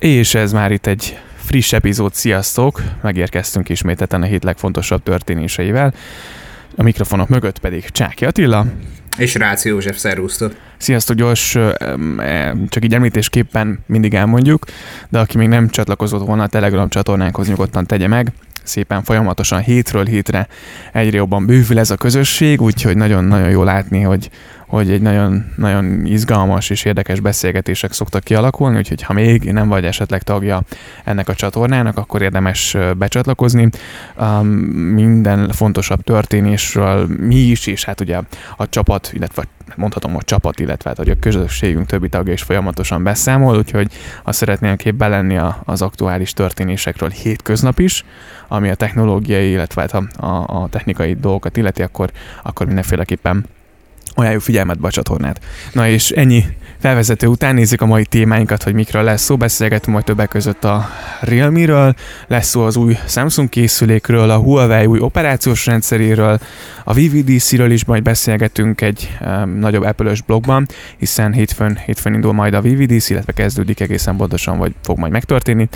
És ez már itt egy friss epizód, sziasztok! Megérkeztünk ismételten a hét legfontosabb történéseivel. A mikrofonok mögött pedig Csáki Attila. És Ráci József, szervusztok! Sziasztok, gyors, csak így említésképpen mindig elmondjuk, de aki még nem csatlakozott volna a Telegram csatornánkhoz, nyugodtan tegye meg. Szépen folyamatosan hétről hétre egyre jobban bővül ez a közösség, úgyhogy nagyon-nagyon jó látni, hogy hogy egy nagyon, nagyon izgalmas és érdekes beszélgetések szoktak kialakulni, úgyhogy ha még nem vagy esetleg tagja ennek a csatornának, akkor érdemes becsatlakozni. Um, minden fontosabb történésről mi is, és hát ugye a csapat, illetve mondhatom, a csapat, illetve hát, hogy a közösségünk többi tagja is folyamatosan beszámol, úgyhogy ha szeretnél képbe lenni az aktuális történésekről hétköznap is, ami a technológiai, illetve hát a, a, a technikai dolgokat illeti, akkor, akkor mindenféleképpen ajánljuk figyelmetbe a csatornát. Na és ennyi felvezető után nézzük a mai témáinkat, hogy mikről lesz szó. Beszélgetünk majd többek között a Realme-ről, lesz szó az új Samsung készülékről, a Huawei új operációs rendszeréről, a VVDC-ről is majd beszélgetünk egy um, nagyobb apple blogban, hiszen hétfőn, hétfőn indul majd a VVDC, illetve kezdődik egészen pontosan, vagy fog majd megtörténni.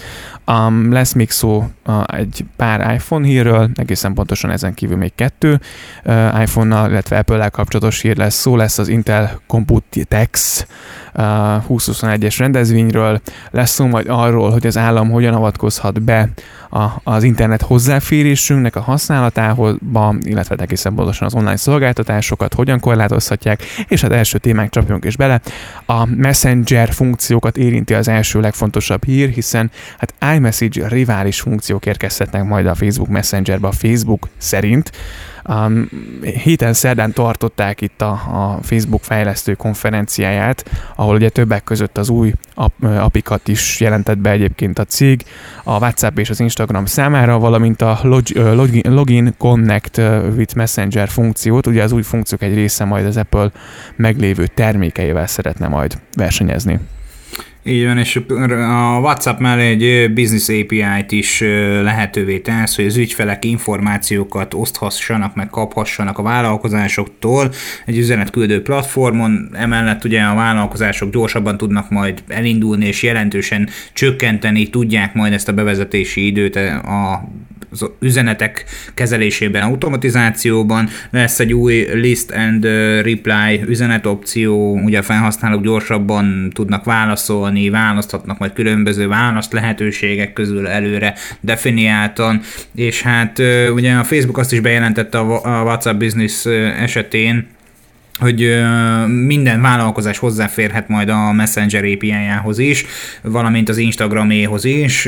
Um, lesz még szó uh, egy pár iPhone hírről, egészen pontosan ezen kívül még kettő uh, iPhone-nal, illetve Apple-lel kapcsolatos hír lesz szó, lesz az Intel Computex 2021-es rendezvényről, lesz szó majd arról, hogy az állam hogyan avatkozhat be a, az internet hozzáférésünknek a használatához, illetve egészen pontosan az online szolgáltatásokat hogyan korlátozhatják, és hát első témánk csapjunk is bele. A Messenger funkciókat érinti az első legfontosabb hír, hiszen hát iMessage rivális funkciók érkezhetnek majd a Facebook Messengerbe a Facebook szerint, Um, héten szerdán tartották itt a, a Facebook fejlesztő konferenciáját, ahol ugye többek között az új ap, apikat is jelentett be egyébként a cég, a WhatsApp és az Instagram számára, valamint a log, login, login Connect with Messenger funkciót, ugye az új funkciók egy része majd az Apple meglévő termékeivel szeretne majd versenyezni. Így van, és a WhatsApp mellé egy Business API-t is lehetővé tesz, hogy az ügyfelek információkat oszthassanak, meg kaphassanak a vállalkozásoktól. Egy üzenetküldő platformon, emellett ugye a vállalkozások gyorsabban tudnak majd elindulni, és jelentősen csökkenteni tudják majd ezt a bevezetési időt a az üzenetek kezelésében, automatizációban, lesz egy új list and reply üzenetopció, ugye a felhasználók gyorsabban tudnak válaszolni, választhatnak majd különböző választ lehetőségek közül előre definiáltan, és hát ugye a Facebook azt is bejelentette a WhatsApp Business esetén, hogy minden vállalkozás hozzáférhet majd a Messenger API-jához is, valamint az Instagraméhoz is.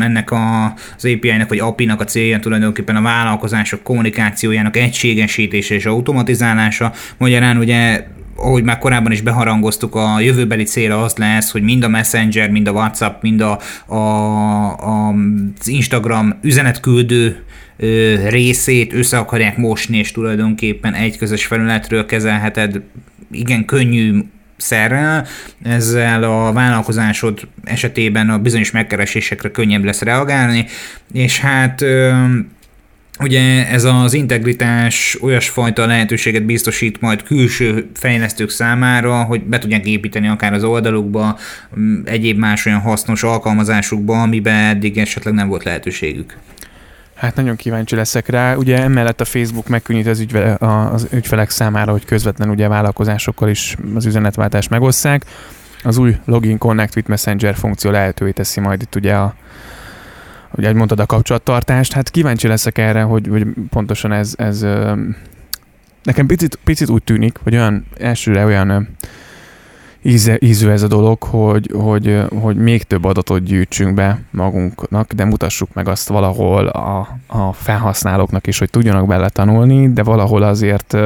Ennek az API-nek vagy API-nak a célja tulajdonképpen a vállalkozások kommunikációjának egységesítése és automatizálása. Magyarán ugye ahogy már korábban is beharangoztuk, a jövőbeli célra az lesz, hogy mind a Messenger, mind a WhatsApp, mind a, a, a, az Instagram üzenetküldő részét össze akarják mosni, és tulajdonképpen egy közös felületről kezelheted. Igen könnyű szerrel, ezzel a vállalkozásod esetében a bizonyos megkeresésekre könnyebb lesz reagálni, és hát Ugye ez az integritás olyasfajta lehetőséget biztosít majd külső fejlesztők számára, hogy be tudják építeni akár az oldalukba, egyéb más olyan hasznos alkalmazásukba, amiben eddig esetleg nem volt lehetőségük. Hát nagyon kíváncsi leszek rá. Ugye emellett a Facebook megkönnyít az, ügyve, az ügyfelek számára, hogy közvetlen ugye vállalkozásokkal is az üzenetváltást megosszák. Az új Login Connect with Messenger funkció lehetővé teszi majd itt ugye a ugye, mondtad a kapcsolattartást, hát kíváncsi leszek erre, hogy, hogy pontosan ez, ez nekem picit, picit úgy tűnik, hogy olyan elsőre olyan íze, ízű ez a dolog, hogy, hogy, hogy még több adatot gyűjtsünk be magunknak, de mutassuk meg azt valahol a, a felhasználóknak is, hogy tudjanak bele tanulni, de valahol azért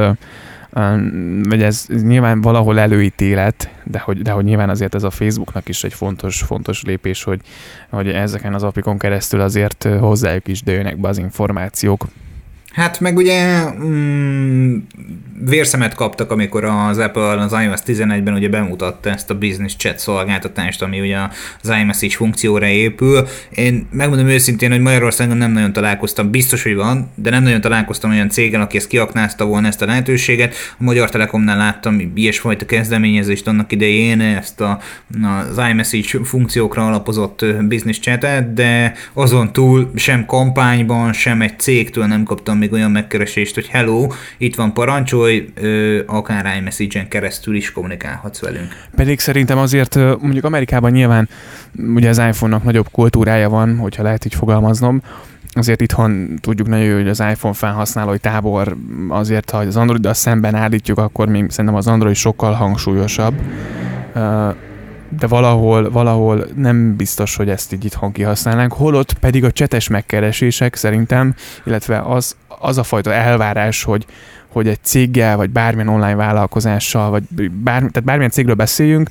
vagy ez nyilván valahol előítélet, de hogy, de hogy nyilván azért ez a Facebooknak is egy fontos, fontos lépés, hogy, hogy ezeken az apikon keresztül azért hozzájuk is dőlnek be az információk. Hát meg ugye mm, vérszemet kaptak, amikor az Apple az iOS 11-ben ugye bemutatta ezt a business chat szolgáltatást, ami ugye az iMessage funkcióra épül. Én megmondom őszintén, hogy Magyarországon nem nagyon találkoztam, biztos, hogy van, de nem nagyon találkoztam olyan cégen, aki ezt kiaknázta volna ezt a lehetőséget. A Magyar Telekomnál láttam ilyesfajta kezdeményezést annak idején, ezt a, az iMessage funkciókra alapozott business chatet, de azon túl sem kampányban, sem egy cégtől nem kaptam még olyan megkeresést, hogy hello, itt van parancsolj, akár iMessage-en keresztül is kommunikálhatsz velünk. Pedig szerintem azért mondjuk Amerikában nyilván ugye az iPhone-nak nagyobb kultúrája van, hogyha lehet így fogalmaznom, azért itthon tudjuk nagyon jó, hogy az iPhone felhasználói tábor azért, ha az Android-dal szemben állítjuk, akkor még szerintem az Android sokkal hangsúlyosabb de valahol, valahol nem biztos, hogy ezt így itthon kihasználnánk, holott pedig a csetes megkeresések szerintem, illetve az, az a fajta elvárás, hogy, hogy egy céggel, vagy bármilyen online vállalkozással, vagy bár, tehát bármilyen cégről beszéljünk,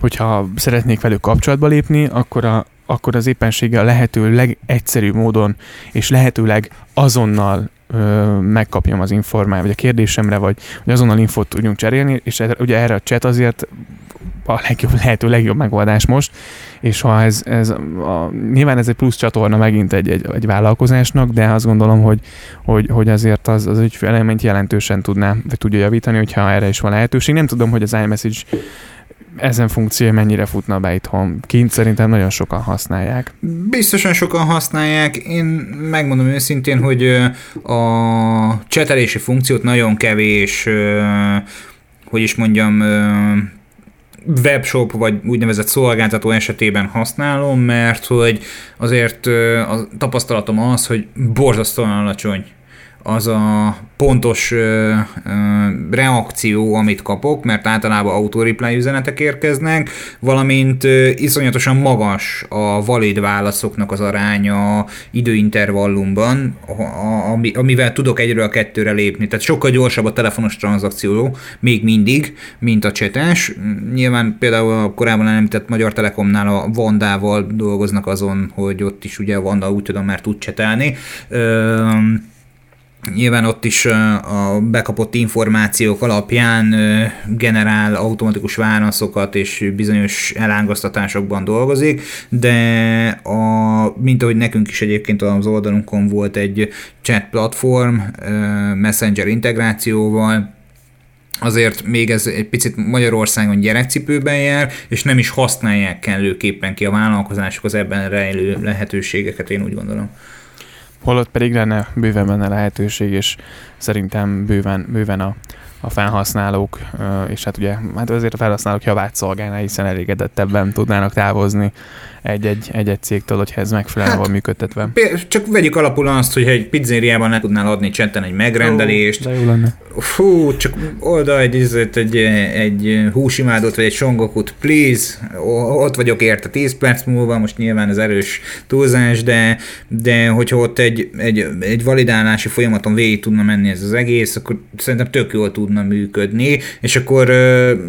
hogyha szeretnék velük kapcsolatba lépni, akkor, a, akkor az éppenséggel lehető legegyszerűbb módon, és lehetőleg azonnal ö, megkapjam az információt, vagy a kérdésemre, vagy, vagy azonnal infót tudjunk cserélni, és erre, ugye erre a chat azért a legjobb, lehető legjobb megoldás most, és ha ez, ez a, nyilván ez egy plusz csatorna megint egy, egy, egy vállalkozásnak, de azt gondolom, hogy, hogy, hogy azért az, az ügyfélelményt jelentősen tudná, vagy tudja javítani, hogyha erre is van lehetőség. Nem tudom, hogy az iMessage ezen funkció mennyire futna be itthon. Kint szerintem nagyon sokan használják. Biztosan sokan használják. Én megmondom őszintén, hogy a csetelési funkciót nagyon kevés, hogy is mondjam, webshop vagy úgynevezett szolgáltató esetében használom, mert hogy azért a tapasztalatom az, hogy borzasztóan alacsony az a pontos ö, ö, reakció, amit kapok, mert általában autoreply üzenetek érkeznek, valamint ö, iszonyatosan magas a valid válaszoknak az aránya időintervallumban, a, a, amivel tudok egyről a kettőre lépni. Tehát sokkal gyorsabb a telefonos tranzakció, még mindig, mint a csetes. Nyilván például a korábban említett Magyar Telekomnál a Vandával dolgoznak azon, hogy ott is ugye Vanda úgy tudom már tud csetelni. Ö, Nyilván ott is a bekapott információk alapján generál automatikus válaszokat és bizonyos elángasztatásokban dolgozik, de a, mint ahogy nekünk is egyébként az oldalunkon volt egy chat platform Messenger integrációval, azért még ez egy picit Magyarországon gyerekcipőben jár, és nem is használják kellőképpen ki a vállalkozások az ebben rejlő lehetőségeket, én úgy gondolom holott pedig lenne bőven benne lehetőség, és szerintem bőven, bőven a, a felhasználók, és hát ugye hát azért a felhasználók javát szolgálná, hiszen elégedettebben tudnának távozni egy-egy, egy-egy cégtől, hogyha ez megfelelően hát, van működtetve. Csak vegyük alapul azt, hogy egy pizzériában le tudnál adni csetten egy megrendelést. Ó, de jó lenne. Fú, csak oldal egy, egy, egy, egy húsimádot, vagy egy songokut, please, ott vagyok érte 10 perc múlva, most nyilván ez erős túlzás, de, de hogyha ott egy, egy, egy validálási folyamaton végig tudna menni ez az egész, akkor szerintem tök jól tudna működni, és akkor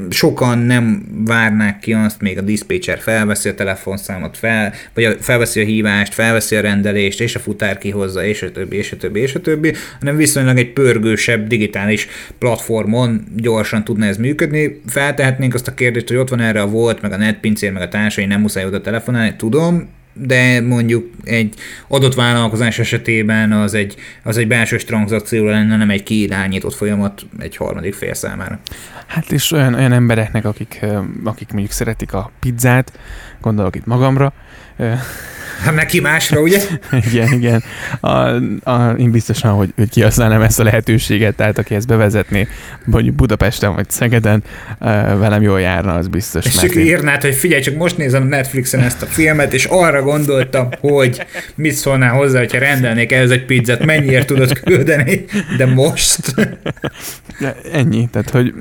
sokan nem várnák ki azt, még a dispatcher felveszi a telefonszámot, fel, vagy felveszi a hívást, felveszi a rendelést, és a futár kihozza, és a többi, és a többi, és a többi, hanem viszonylag egy pörgősebb digitális platformon gyorsan tudna ez működni. Feltehetnénk azt a kérdést, hogy ott van erre a volt, meg a netpincér, meg a társai, nem muszáj oda telefonálni, tudom, de mondjuk egy adott vállalkozás esetében az egy, az egy belső tranzakció lenne, nem egy kiirányított folyamat egy harmadik fél számára. Hát és olyan, olyan embereknek, akik, akik mondjuk szeretik a pizzát, gondolok itt magamra, neki másra, ugye? igen, igen. A, a, én biztosan, hogy, hogy kihasználnám ezt a lehetőséget, tehát aki ezt bevezetné, mondjuk Budapesten vagy Szegeden, velem jól járna, az biztos. És csak én... írnád, hogy figyelj, csak most nézem Netflixen ezt a filmet, és arra gondoltam, hogy mit szólnál hozzá, hogyha rendelnék ehhez egy pizzát, mennyiért tudod küldeni, de most... De ennyi, tehát hogy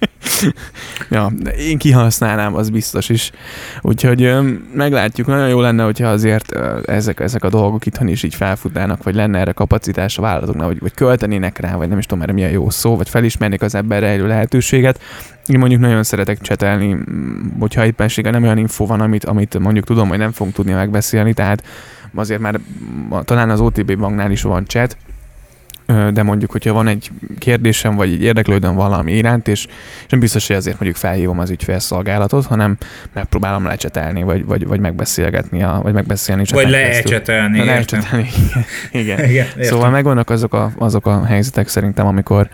ja, én kihasználnám, az biztos is. Úgyhogy meglátjuk, nagyon jó lenne, hogyha azért ezek, ezek a dolgok itthon is így felfutnának, vagy lenne erre kapacitás a vállalatoknak, vagy, vagy költenének rá, vagy nem is tudom erre milyen jó szó, vagy felismernék az ebben rejlő lehetőséget. Én mondjuk nagyon szeretek csetelni, hogyha éppenséggel nem olyan info van, amit, amit mondjuk tudom, hogy nem fogunk tudni megbeszélni, tehát azért már talán az OTB banknál is van chat, de mondjuk, hogyha van egy kérdésem, vagy egy érdeklődöm valami iránt, és, nem biztos, hogy azért mondjuk felhívom az ügyfélszolgálatot, hanem megpróbálom lecsetelni, vagy, vagy, vagy megbeszélgetni, a, vagy megbeszélni. Vagy lecsetelni. Lecsetelni, igen. igen. igen szóval megvannak azok a, azok a helyzetek szerintem, amikor,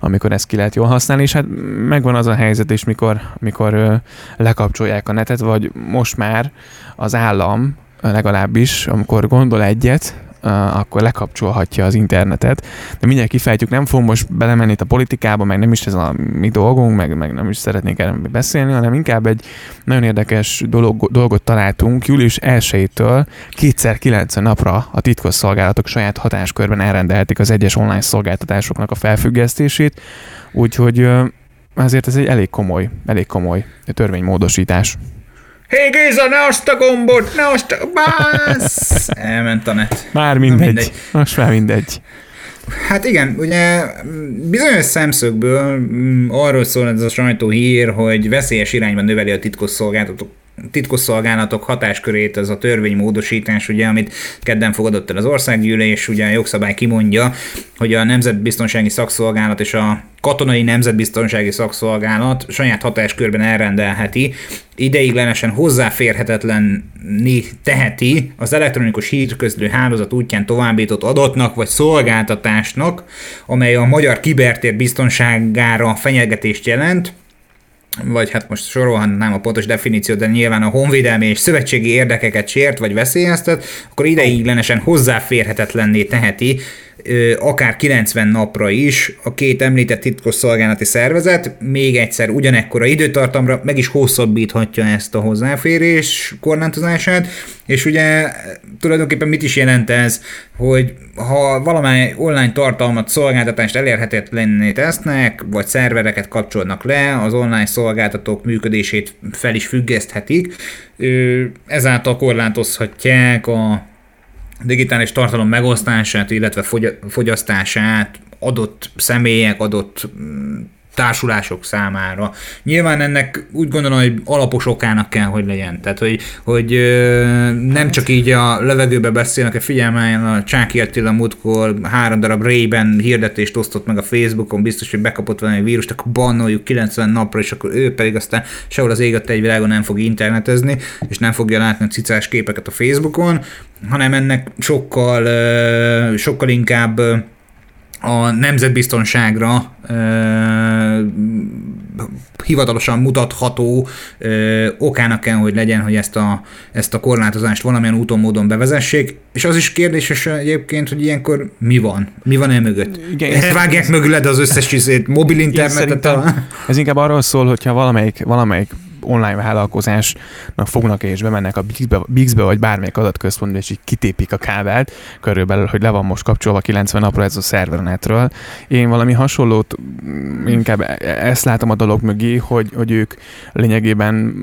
amikor ezt ki lehet jól használni, és hát megvan az a helyzet is, mikor, mikor lekapcsolják a netet, vagy most már az állam legalábbis, amikor gondol egyet, akkor lekapcsolhatja az internetet. De mindjárt kifejtjük, nem fogom most belemenni itt a politikába, meg nem is ez a mi dolgunk, meg, meg nem is szeretnék erről beszélni, hanem inkább egy nagyon érdekes dolog, dolgot találtunk. Július 1-től kétszer 90 napra a titkos szolgálatok saját hatáskörben elrendelhetik az egyes online szolgáltatásoknak a felfüggesztését, úgyhogy azért ez egy elég komoly, elég komoly törvénymódosítás. Hé hey, Géza, ne azt a gombot, ne azt a... Bász! Elment a net. Már mindegy. mindegy. Most már mindegy. Hát igen, ugye bizonyos szemszögből mm, arról szól ez a sajtóhír, hogy veszélyes irányban növeli a titkosszolgálatok titkosszolgálatok hatáskörét az a törvénymódosítás, ugye, amit kedden fogadott el az országgyűlés, ugye a jogszabály kimondja, hogy a Nemzetbiztonsági Szakszolgálat és a Katonai Nemzetbiztonsági Szakszolgálat saját hatáskörben elrendelheti, ideiglenesen hozzáférhetetlenné teheti az elektronikus hírközlő hálózat útján továbbított adatnak vagy szolgáltatásnak, amely a magyar kibertér biztonságára fenyegetést jelent, vagy hát most sorolhatnám a pontos definíciót, de nyilván a honvédelmi és szövetségi érdekeket sért vagy veszélyeztet, akkor ideiglenesen hozzáférhetetlenné teheti akár 90 napra is a két említett titkosszolgálati szervezet még egyszer ugyanekkora időtartamra meg is hosszabbíthatja ezt a hozzáférés korlátozását, és ugye tulajdonképpen mit is jelent ez, hogy ha valamely online tartalmat, szolgáltatást elérhetetlenné tesznek, vagy szervereket kapcsolnak le, az online szolgáltatók működését fel is függeszthetik, ezáltal korlátozhatják a digitális tartalom megosztását, illetve fogyasztását adott személyek, adott mm, társulások számára. Nyilván ennek úgy gondolom, hogy alapos okának kell, hogy legyen. Tehát, hogy, hogy nem csak így a levegőbe beszélnek, hogy figyelj a Csáki Attila múltkor három darab Ray-ben hirdetést osztott meg a Facebookon, biztos, hogy bekapott valami vírust, akkor bannoljuk 90 napra, és akkor ő pedig aztán sehol az ég egy világon nem fog internetezni, és nem fogja látni a cicás képeket a Facebookon, hanem ennek sokkal, sokkal inkább a nemzetbiztonságra ö, hivatalosan mutatható ö, okának kell, hogy legyen, hogy ezt a, ezt a korlátozást valamilyen úton, módon bevezessék. És az is kérdéses egyébként, hogy ilyenkor mi van? Mi van e mögött? Igen, ezt vágják mögüled az összes izét, mobil internetet? A... Ez inkább arról szól, hogyha valamelyik, valamelyik online vállalkozásnak fognak és bemennek a Bixbe, Bixbe vagy bármelyik adatközpontba, és így kitépik a kábelt, körülbelül, hogy le van most kapcsolva 90 napra ez a szervernetről. Én valami hasonlót, mm, inkább e- ezt látom a dolog mögé, hogy, hogy ők lényegében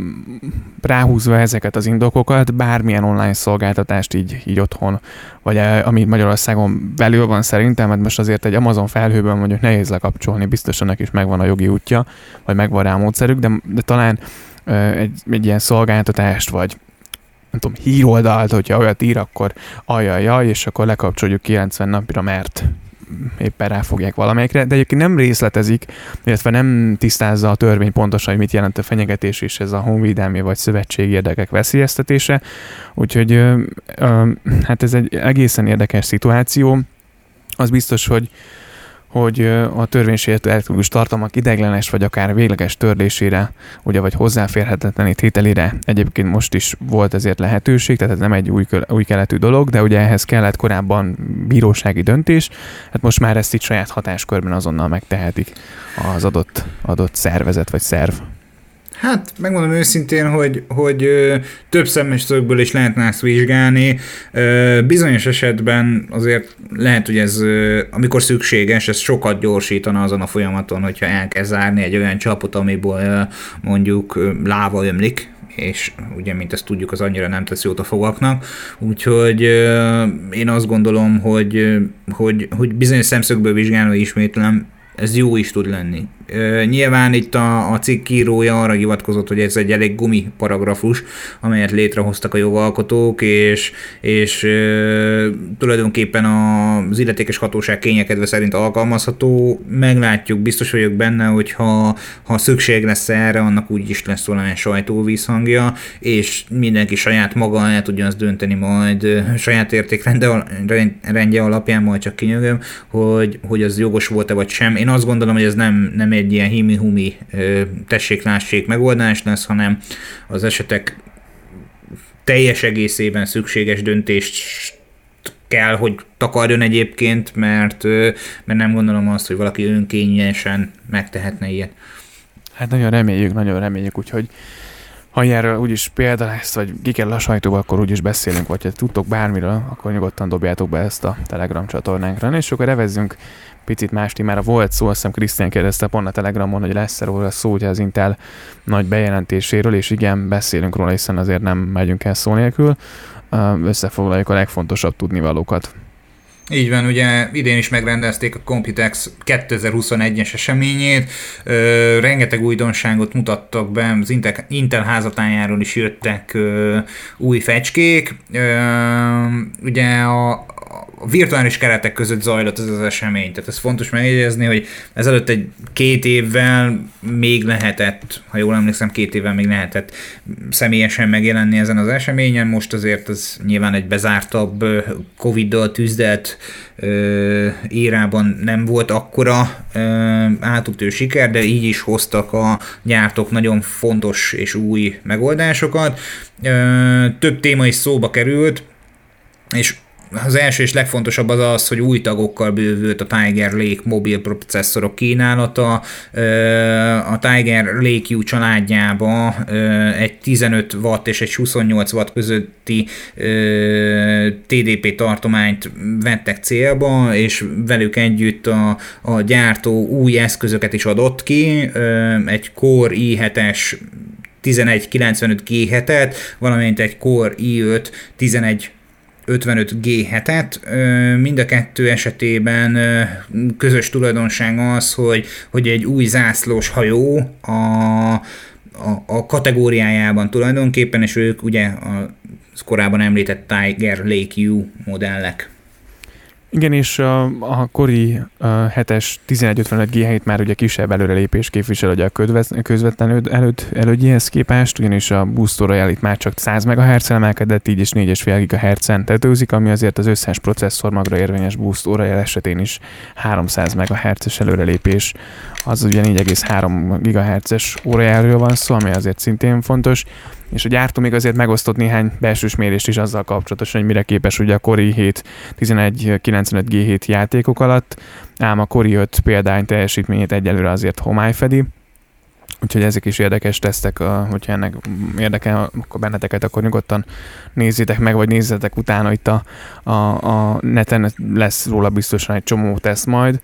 ráhúzva ezeket az indokokat, bármilyen online szolgáltatást így, így otthon, vagy e, ami Magyarországon belül van szerintem, mert most azért egy Amazon felhőben mondjuk nehéz lekapcsolni, biztosan is megvan a jogi útja, vagy megvan rá a módszerük, de, de talán egy, egy ilyen szolgáltatást, vagy nem tudom, híroldalt, hogyha olyat ír, akkor ajajaj, és akkor lekapcsoljuk 90 napra, mert éppen ráfogják valamelyikre, de egyébként nem részletezik, illetve nem tisztázza a törvény pontosan, hogy mit jelent a fenyegetés és ez a honvédelmi vagy szövetségi érdekek veszélyeztetése. Úgyhogy ö, ö, hát ez egy egészen érdekes szituáció. Az biztos, hogy hogy a törvénysértő elektronikus tartalmak ideiglenes vagy akár végleges törlésére, ugye vagy hozzáférhetetlené tételére egyébként most is volt ezért lehetőség, tehát ez nem egy új, új keletű dolog, de ugye ehhez kellett korábban bírósági döntés, hát most már ezt itt saját hatáskörben azonnal megtehetik az adott, adott szervezet vagy szerv. Hát, megmondom őszintén, hogy, hogy több szemeszögből is lehetne ezt vizsgálni. Bizonyos esetben azért lehet, hogy ez, amikor szükséges, ez sokat gyorsítana azon a folyamaton, hogyha elkezd zárni egy olyan csapot, amiből mondjuk láva ömlik, és ugye, mint ezt tudjuk, az annyira nem tesz jót a fogaknak, úgyhogy én azt gondolom, hogy, hogy, hogy bizonyos szemszögből vizsgálva ismétlem, ez jó is tud lenni. Nyilván itt a, a cikk arra hivatkozott, hogy ez egy elég gumi paragrafus, amelyet létrehoztak a jogalkotók, és, és e, tulajdonképpen az illetékes hatóság kényekedve szerint alkalmazható. Meglátjuk, biztos vagyok benne, hogy ha, ha szükség lesz erre, annak úgy is lesz valamilyen sajtóvízhangja, és mindenki saját maga el tudja azt dönteni majd saját értékrendje alapján, majd csak kinyögöm, hogy, hogy az jogos volt-e vagy sem. Én azt gondolom, hogy ez nem, nem egy ilyen himi-humi tessék-lássék megoldás lesz, hanem az esetek teljes egészében szükséges döntést kell, hogy takarjon egyébként, mert, mert nem gondolom azt, hogy valaki önkényesen megtehetne ilyet. Hát nagyon reméljük, nagyon reméljük, úgyhogy ha ilyenről úgyis példa lesz, vagy ki kell a sajtóba, akkor úgyis beszélünk, vagy ha tudtok bármiről, akkor nyugodtan dobjátok be ezt a Telegram csatornánkra. És akkor revezzünk picit más témára. Volt szó, azt hiszem Krisztián kérdezte pont a Telegramon, hogy lesz-e róla szó, hogy az Intel nagy bejelentéséről, és igen, beszélünk róla, hiszen azért nem megyünk el szó nélkül. Összefoglaljuk a legfontosabb tudnivalókat. Így van, ugye idén is megrendezték a Computex 2021-es eseményét, ö, rengeteg újdonságot mutattak be, az Intel, Intel házatájáról is jöttek ö, új fecskék, ö, ugye a virtuális keretek között zajlott ez az esemény. Tehát ez fontos megjegyezni, hogy ezelőtt egy két évvel még lehetett, ha jól emlékszem, két évvel még lehetett személyesen megjelenni ezen az eseményen. Most azért ez nyilván egy bezártabb, Covid-dal tűzdelt érában nem volt akkora átutő siker, de így is hoztak a gyártók nagyon fontos és új megoldásokat. Több téma is szóba került, és az első és legfontosabb az az, hogy új tagokkal bővült a Tiger Lake mobil processzorok kínálata. A Tiger Lake U családjába egy 15 watt és egy 28 watt közötti TDP tartományt vettek célba, és velük együtt a, a gyártó új eszközöket is adott ki, egy Core i7-es 1195 G7-et, valamint egy Core i5 11 55G7-et. Mind a kettő esetében közös tulajdonság az, hogy, hogy egy új zászlós hajó a, a, a kategóriájában tulajdonképpen, és ők ugye a korábban említett Tiger Lake U modellek. Igen, és a, a Kori a 7-es 1155 g már ugye kisebb előrelépés képvisel ugye a közvetlen előtt, elődjéhez képest, ugyanis a Boost Royale itt már csak 100 MHz emelkedett, így is 4,5 GHz-en tetőzik, ami azért az összes processzormagra érvényes Boost Royale esetén is 300 MHz-es előrelépés, az ugye 4,3 GHz-es órajáról van szó, ami azért szintén fontos és a gyártó még azért megosztott néhány belsős mérést is azzal kapcsolatosan, hogy mire képes ugye a Kori 7 1195 G7 játékok alatt, ám a Kori 5 példány teljesítményét egyelőre azért homály fedi, Úgyhogy ezek is érdekes tesztek, hogyha ennek érdekel akkor benneteket, akkor nyugodtan nézzétek meg, vagy nézzetek utána itt a, a, a neten, lesz róla biztosan egy csomó teszt majd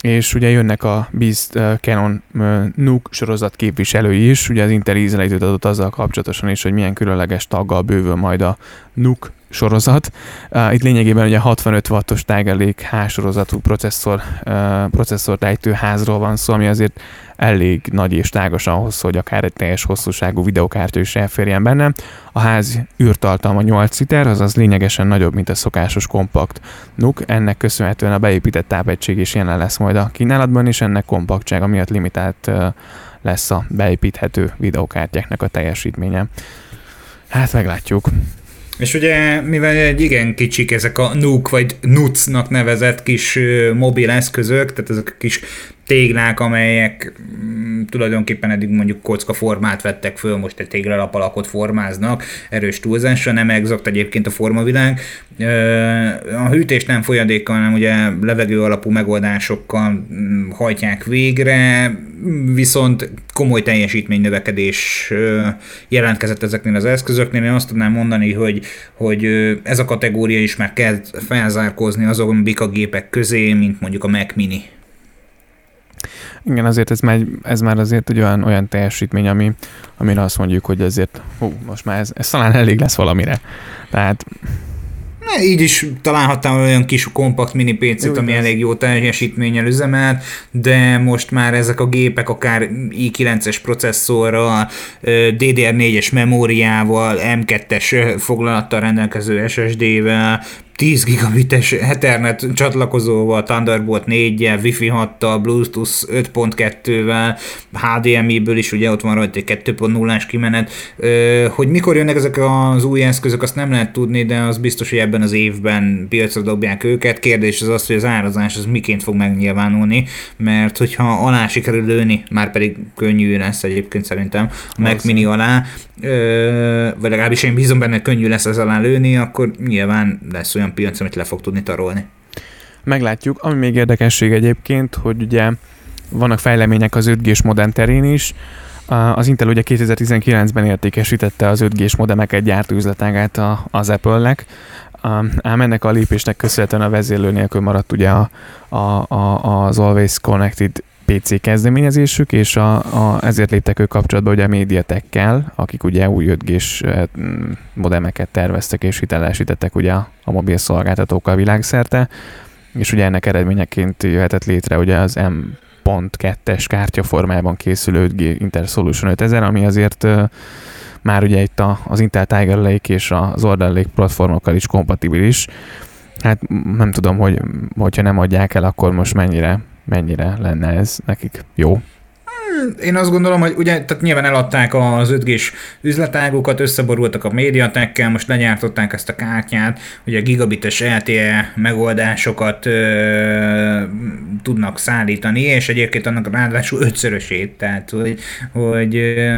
és ugye jönnek a Beast uh, Canon uh, Nuke sorozat képviselői is, ugye az Intel ízelejtőt adott azzal kapcsolatosan is, hogy milyen különleges taggal bővül majd a Nuke sorozat. Uh, itt lényegében ugye 65 wattos Tiger Lake H sorozatú processzor, uh, processzort ejtő házról van szó, ami azért elég nagy és tágos ahhoz, hogy akár egy teljes hosszúságú videokártya is elférjen benne. A ház űrtartalma 8 liter, azaz lényegesen nagyobb, mint a szokásos kompakt NUC. Ennek köszönhetően a beépített tápegység is jelen lesz majd a kínálatban, és ennek kompaktsága miatt limitált uh, lesz a beépíthető videokártyáknak a teljesítménye. Hát meglátjuk. És ugye, mivel egy igen kicsik ezek a NUC vagy NUC-nak nevezett kis mobil eszközök, tehát ezek a kis téglák, amelyek mm, tulajdonképpen eddig mondjuk kocka formát vettek föl, most egy téglalap alakot formáznak, erős túlzásra, nem exakt egyébként a formavilág. A hűtés nem folyadékkal, hanem ugye levegő alapú megoldásokkal mm, hajtják végre, viszont komoly teljesítménynövekedés jelentkezett ezeknél az eszközöknél. Én azt tudnám mondani, hogy, hogy ez a kategória is már kezd felzárkózni azon bika gépek közé, mint mondjuk a Mac Mini. Igen, azért ez már, ez már azért egy olyan, olyan teljesítmény, ami, amire azt mondjuk, hogy ezért, hú, most már ez, ez talán elég lesz valamire. Tehát Így is találhattam olyan kis kompakt mini PC-t, ami elég jó teljesítménnyel üzemelt, de most már ezek a gépek akár i9-es processzorral, DDR4-es memóriával, M2-es foglalattal rendelkező SSD-vel, 10 gigabites Ethernet csatlakozóval, Thunderbolt 4-jel, Wi-Fi 6-tal, Bluetooth 5.2-vel, HDMI-ből is ugye ott van rajta egy 2.0-ás kimenet. Hogy mikor jönnek ezek az új eszközök, azt nem lehet tudni, de az biztos, hogy ebben az évben piacra dobják őket. Kérdés az az, hogy az árazás az miként fog megnyilvánulni, mert hogyha alá sikerül lőni, már pedig könnyű lesz egyébként szerintem a Mac Mini alá, vagy legalábbis én bízom benne, könnyű lesz ez alá lőni, akkor nyilván lesz olyan piac, amit le fog tudni tarolni. Meglátjuk. Ami még érdekesség egyébként, hogy ugye vannak fejlemények az 5G-s modem terén is. Az Intel ugye 2019-ben értékesítette az 5G-s modemeket gyártó üzletágát az Apple-nek, ám ennek a lépésnek köszönhetően a vezérlő nélkül maradt ugye a, a, a, az Always Connected PC kezdeményezésük, és a, a, ezért léptek ők kapcsolatba ugye a Mediatekkel, akik ugye új 5G-s modemeket terveztek és hitelesítettek ugye a, mobil szolgáltatókkal világszerte, és ugye ennek eredményeként jöhetett létre ugye az M.2-es kártya formában készülő 5G Intersolution 5000, ami azért már ugye itt az Intel Tiger Lake és az Order Lake platformokkal is kompatibilis. Hát nem tudom, hogy hogyha nem adják el, akkor most mennyire mennyire lenne ez nekik jó? Én azt gondolom, hogy ugye, tehát nyilván eladták az 5 g üzletágokat, összeborultak a médiatekkel, most legyártották ezt a kártyát, ugye gigabites LTE megoldásokat ö, tudnak szállítani, és egyébként annak ráadásul ötszörösét, tehát hogy, hogy ö,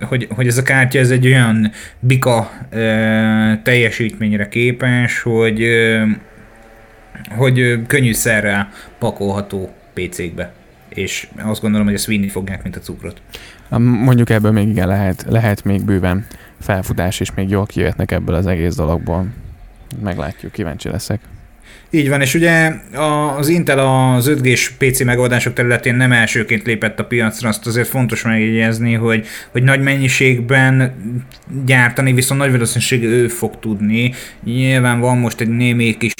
hogy, hogy ez a kártya ez egy olyan bika ö, teljesítményre képes, hogy ö, hogy könnyűszerrel pakolható PC-kbe és azt gondolom, hogy ezt vinni fogják, mint a cukrot. Mondjuk ebből még igen lehet, lehet még bőven felfutás, és még jól kijöhetnek ebből az egész dologból. Meglátjuk, kíváncsi leszek. Így van, és ugye az Intel az 5G-s PC megoldások területén nem elsőként lépett a piacra, azt azért fontos megjegyezni, hogy, hogy nagy mennyiségben gyártani, viszont nagy valószínűség ő fog tudni. Nyilván van most egy némi kis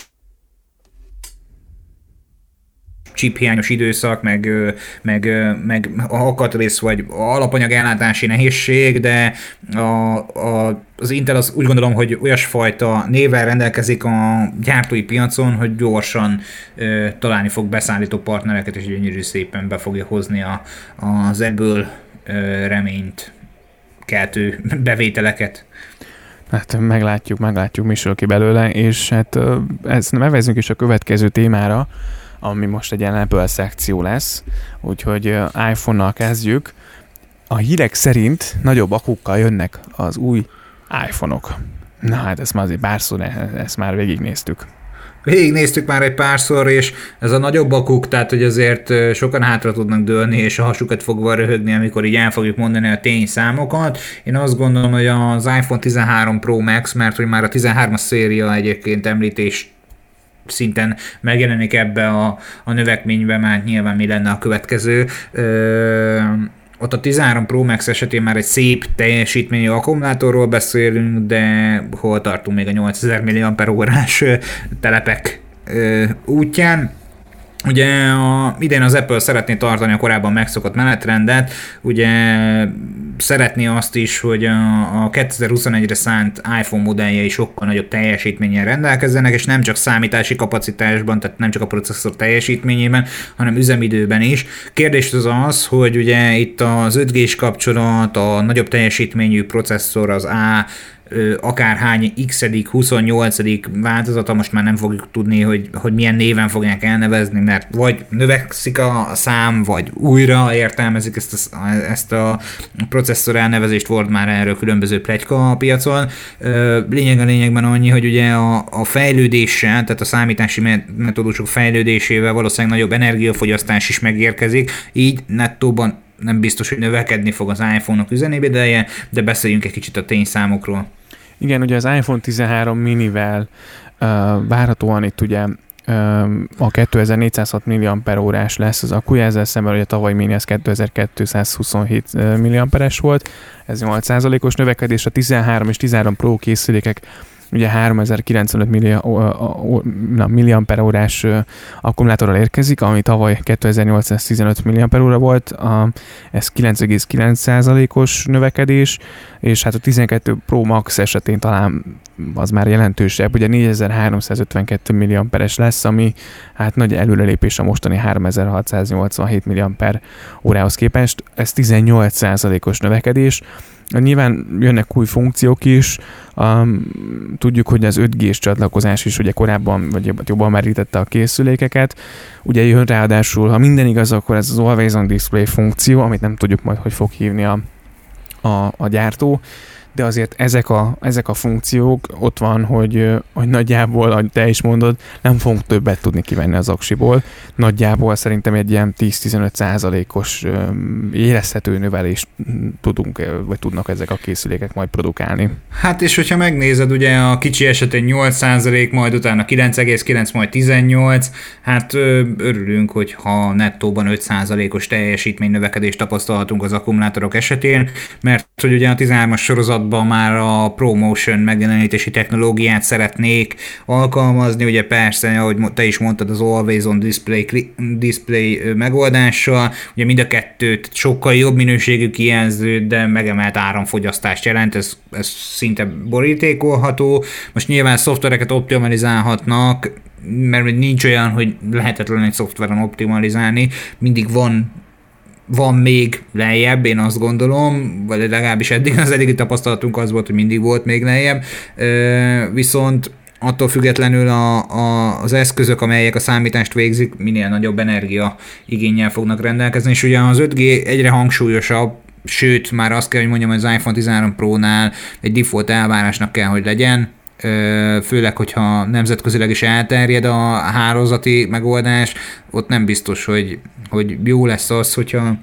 chiphiányos időszak, meg, meg, meg akatrész vagy alapanyag ellátási nehézség, de a, a, az Intel az úgy gondolom, hogy olyasfajta névvel rendelkezik a gyártói piacon, hogy gyorsan ö, találni fog beszállító partnereket, és gyönyörű szépen be fogja hozni a, az ebből ö, reményt keltő bevételeket. Hát meglátjuk, meglátjuk, mi ki belőle, és hát ezt nevezünk is a következő témára, ami most egy ilyen Apple szekció lesz, úgyhogy iPhone-nal kezdjük. A hírek szerint nagyobb akukkal jönnek az új iPhone-ok. Na hát ezt már azért párszor, ezt már végignéztük. Végignéztük már egy párszor, és ez a nagyobb akuk, tehát hogy azért sokan hátra tudnak dőlni, és a hasukat fogva röhögni, amikor így el fogjuk mondani a tényszámokat. Én azt gondolom, hogy az iPhone 13 Pro Max, mert hogy már a 13-as széria egyébként említést szinten megjelenik ebbe a, a növekménybe, már nyilván mi lenne a következő. Ö, ott a 13 Pro Max esetén már egy szép teljesítményű akkumulátorról beszélünk, de hol tartunk még a 8000 mAh telepek útján. Ugye a, idén az Apple szeretné tartani a korábban megszokott menetrendet, ugye szeretné azt is, hogy a, a 2021-re szánt iPhone modellje sokkal nagyobb teljesítménnyel rendelkezzenek, és nem csak számítási kapacitásban, tehát nem csak a processzor teljesítményében, hanem üzemidőben is. Kérdés az az, hogy ugye itt az 5G-s kapcsolat, a nagyobb teljesítményű processzor, az A akárhány x 28 változata, most már nem fogjuk tudni, hogy, hogy milyen néven fogják elnevezni, mert vagy növekszik a szám, vagy újra értelmezik ezt a, ezt a processzor elnevezést, volt már erről különböző plegyka a piacon. Lényeg a lényegben annyi, hogy ugye a, a fejlődéssel, tehát a számítási metódusok fejlődésével valószínűleg nagyobb energiafogyasztás is megérkezik, így nettóban nem biztos, hogy növekedni fog az iPhone-ok üzenébideje, de beszéljünk egy kicsit a tényszámokról. Igen, ugye az iPhone 13 minivel uh, várhatóan itt ugye a 2406 mAh lesz az akkuja, ezzel szemben a tavaly mini az 2227 mAh volt, ez 8%-os növekedés, a 13 és 13 Pro készülékek ugye 3095 milliamper órás akkumulátorral érkezik, ami tavaly 2815 milliamper óra volt, a, ez 9,9%-os növekedés, és hát a 12 Pro Max esetén talán az már jelentősebb, ugye 4352 milliamperes lesz, ami hát nagy előrelépés a mostani 3687 milliamper órához képest, ez 18%-os növekedés, Nyilván jönnek új funkciók is, um, tudjuk, hogy az 5G-s csatlakozás is ugye korábban, vagy jobban merítette a készülékeket. Ugye jön ráadásul, ha minden igaz, akkor ez az Always on Display funkció, amit nem tudjuk majd, hogy fog hívni a, a, a gyártó, de azért ezek a, ezek a funkciók ott van, hogy, hogy nagyjából, ahogy te is mondod, nem fogunk többet tudni kivenni az aksiból. Nagyjából szerintem egy ilyen 10-15 százalékos érezhető növelést tudunk, vagy tudnak ezek a készülékek majd produkálni. Hát és hogyha megnézed, ugye a kicsi esetén 8 százalék, majd utána 9,9, majd 18, hát örülünk, hogy ha nettóban 5 százalékos teljesítménynövekedést tapasztalhatunk az akkumulátorok esetén, mert hogy ugye a 13-as sorozat sorozatban már a ProMotion megjelenítési technológiát szeretnék alkalmazni, ugye persze, ahogy te is mondtad, az Always on Display, display megoldással, ugye mind a kettőt sokkal jobb minőségű kijelző, de megemelt áramfogyasztást jelent, ez, ez szinte borítékolható. Most nyilván szoftvereket optimalizálhatnak, mert nincs olyan, hogy lehetetlen egy szoftveren optimalizálni, mindig van van még lejjebb, én azt gondolom, vagy legalábbis eddig az eddigi tapasztalatunk az volt, hogy mindig volt még lejjebb, viszont attól függetlenül a, a, az eszközök, amelyek a számítást végzik, minél nagyobb energia igényel fognak rendelkezni, és ugye az 5G egyre hangsúlyosabb, sőt, már azt kell, hogy mondjam, hogy az iPhone 13 Pro-nál egy default elvárásnak kell, hogy legyen, főleg, hogyha nemzetközileg is elterjed a hálózati megoldás, ott nem biztos, hogy, hogy jó lesz az, hogyha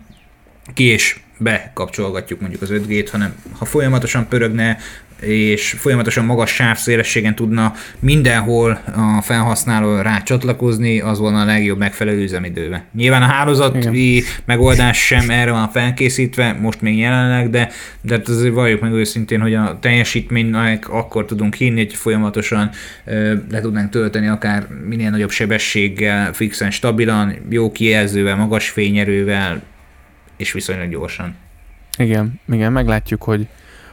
ki és bekapcsolgatjuk mondjuk az 5G-t, hanem ha folyamatosan pörögne és folyamatosan magas sávszélességen tudna mindenhol a felhasználó rá csatlakozni, az volna a legjobb megfelelő üzemidőbe. Nyilván a hálózati Igen. megoldás sem erre van felkészítve, most még jelenleg, de, de hát azért valljuk meg őszintén, hogy a teljesítménynek akkor tudunk hinni, hogy folyamatosan ö, le tudnánk tölteni akár minél nagyobb sebességgel, fixen, stabilan, jó kijelzővel, magas fényerővel, és viszonylag gyorsan. Igen, igen, meglátjuk, hogy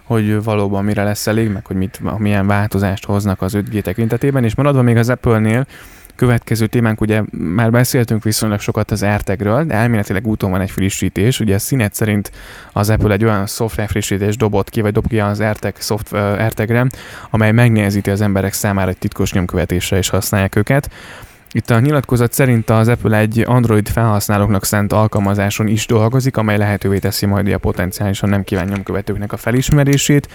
hogy valóban mire lesz elég, meg hogy mit, milyen változást hoznak az 5G tekintetében, és maradva még az Apple-nél, következő témánk, ugye már beszéltünk viszonylag sokat az AirTag-ről, de elméletileg úton van egy frissítés. Ugye színet szerint az Apple egy olyan szoftver frissítés dobott ki, vagy dob ki az AirTag, szoft, AirTag-re, amely megnehezíti az emberek számára egy titkos nyomkövetésre is használják őket. Itt a nyilatkozat szerint az Apple egy Android felhasználóknak szent alkalmazáson is dolgozik, amely lehetővé teszi majd a potenciálisan nem kíván nyomkövetőknek a felismerését.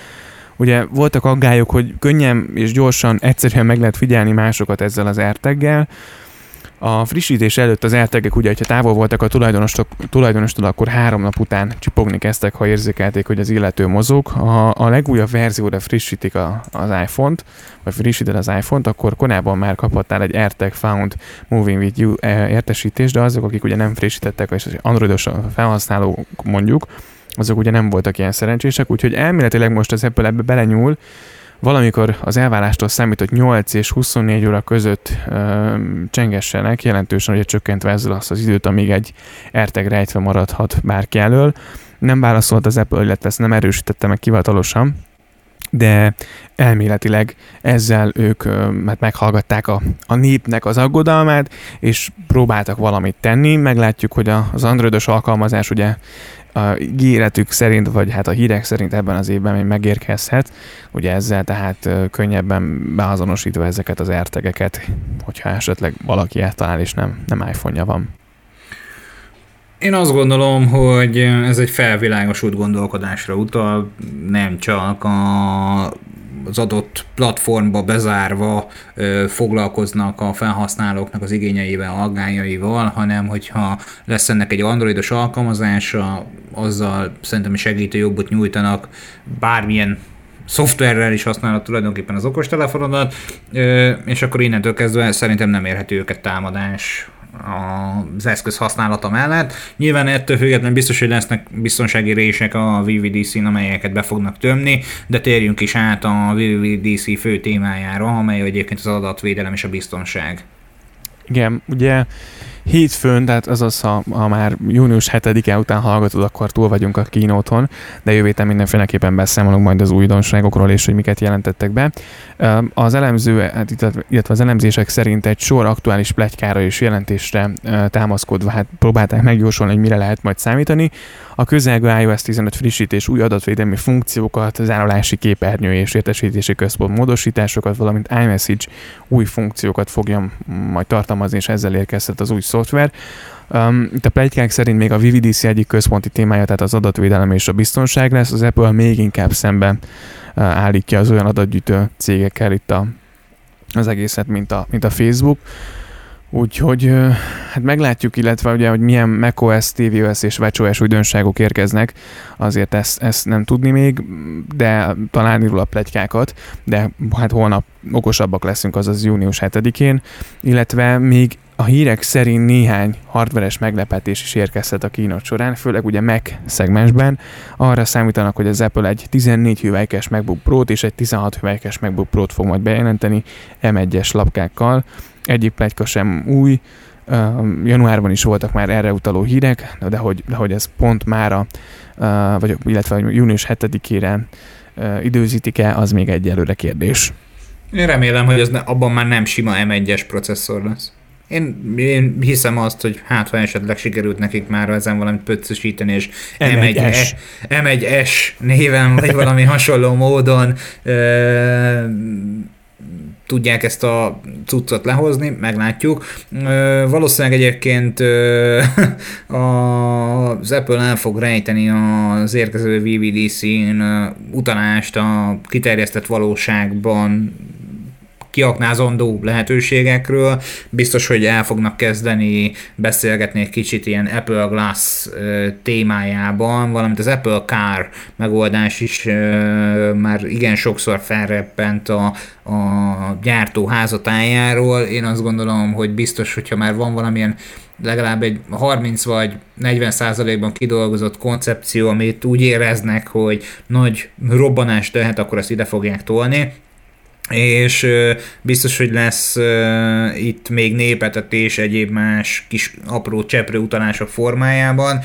Ugye voltak aggályok, hogy könnyen és gyorsan, egyszerűen meg lehet figyelni másokat ezzel az AirTag-gel, a frissítés előtt az eltegek ugye, hogyha távol voltak a tulajdonostól, akkor három nap után csipogni kezdtek, ha érzékelték, hogy az illető mozog. Ha a legújabb verzióra frissítik a, az iPhone-t, vagy frissíted az iPhone-t, akkor korábban már kaphattál egy AirTag Found Moving With You eh, értesítést, de azok, akik ugye nem frissítettek, és androidos felhasználók mondjuk, azok ugye nem voltak ilyen szerencsések, úgyhogy elméletileg most az Apple ebbe belenyúl, valamikor az elvárástól számított 8 és 24 óra között ö, csengessenek, jelentősen ugye csökkentve ezzel azt az időt, amíg egy erteg rejtve maradhat bárki elől. Nem válaszolt az Apple, illetve ezt nem erősítette meg kivatalosan, de elméletileg ezzel ők mert meghallgatták a, a népnek az aggodalmát, és próbáltak valamit tenni. Meglátjuk, hogy az androidos alkalmazás ugye a ígéretük szerint, vagy hát a hírek szerint ebben az évben még megérkezhet, ugye ezzel tehát könnyebben beazonosítva ezeket az ertegeket, hogyha esetleg valaki eltalál és nem, nem iPhone-ja van. Én azt gondolom, hogy ez egy felvilágosult gondolkodásra utal, nem csak a az adott platformba bezárva ö, foglalkoznak a felhasználóknak az igényeivel, aggájaival, hanem hogyha lesz ennek egy androidos alkalmazása, azzal szerintem segítő jobbot nyújtanak bármilyen szoftverrel is használod tulajdonképpen az okostelefonodat, és akkor innentől kezdve szerintem nem érhető őket támadás az eszköz használata mellett. Nyilván ettől függetlenül biztos, hogy lesznek biztonsági rések a VVDC-n, amelyeket be fognak tömni, de térjünk is át a VVDC fő témájára, amely egyébként az adatvédelem és a biztonság. Igen, ugye hétfőn, tehát azaz, ha, ha már június 7-e után hallgatod, akkor túl vagyunk a kínóton, de jövő héten mindenféleképpen beszámolunk majd az újdonságokról és hogy miket jelentettek be. Az elemző, hát illetve az elemzések szerint egy sor aktuális pletykára és jelentésre támaszkodva hát próbálták megjósolni, hogy mire lehet majd számítani. A közelgő iOS 15 frissítés új adatvédelmi funkciókat, zárolási képernyő és értesítési központ módosításokat, valamint iMessage új funkciókat fogja majd tartalmazni, és ezzel érkezhet az új szoftver. Um, itt a plegykák szerint még a VVDC egyik központi témája, tehát az adatvédelem és a biztonság lesz, az Apple még inkább szemben uh, állítja az olyan adatgyűjtő cégekkel itt a, az egészet, mint a, mint a Facebook. Úgyhogy hát meglátjuk, illetve ugye, hogy milyen macOS, tvOS és watchOS újdonságok érkeznek, azért ezt, ezt nem tudni még, de találni róla plegykákat, de hát holnap okosabbak leszünk, azaz június 7-én, illetve még a hírek szerint néhány hardveres meglepetés is érkezhet a kínot során, főleg ugye Mac szegmensben. Arra számítanak, hogy az Apple egy 14 hüvelykes MacBook Pro-t és egy 16 hüvelykes MacBook Pro-t fog majd bejelenteni M1-es lapkákkal. Egyik plegyka sem új, januárban is voltak már erre utaló hírek, de hogy, de hogy ez pont mára, vagy illetve június 7-ére időzítik-e, az még egyelőre kérdés. Én remélem, hogy ez ne, abban már nem sima M1-es processzor lesz. Én, én hiszem azt, hogy hát ha esetleg sikerült nekik már ezen valamit pöccösíteni, és M1S, M1S néven, vagy valami hasonló módon ö, tudják ezt a cuccot lehozni, meglátjuk. Valószínűleg egyébként az Apple el fog rejteni az érkező VVDC-n utalást a kiterjesztett valóságban kiaknázandó lehetőségekről. Biztos, hogy el fognak kezdeni beszélgetni egy kicsit ilyen Apple Glass témájában, valamint az Apple Car megoldás is már igen sokszor felreppent a, a gyártó házatájáról. Én azt gondolom, hogy biztos, hogyha már van valamilyen legalább egy 30 vagy 40 százalékban kidolgozott koncepció, amit úgy éreznek, hogy nagy robbanást tehet, akkor azt ide fogják tolni és biztos, hogy lesz itt még népetetés egyéb más kis apró cseprő utalások formájában.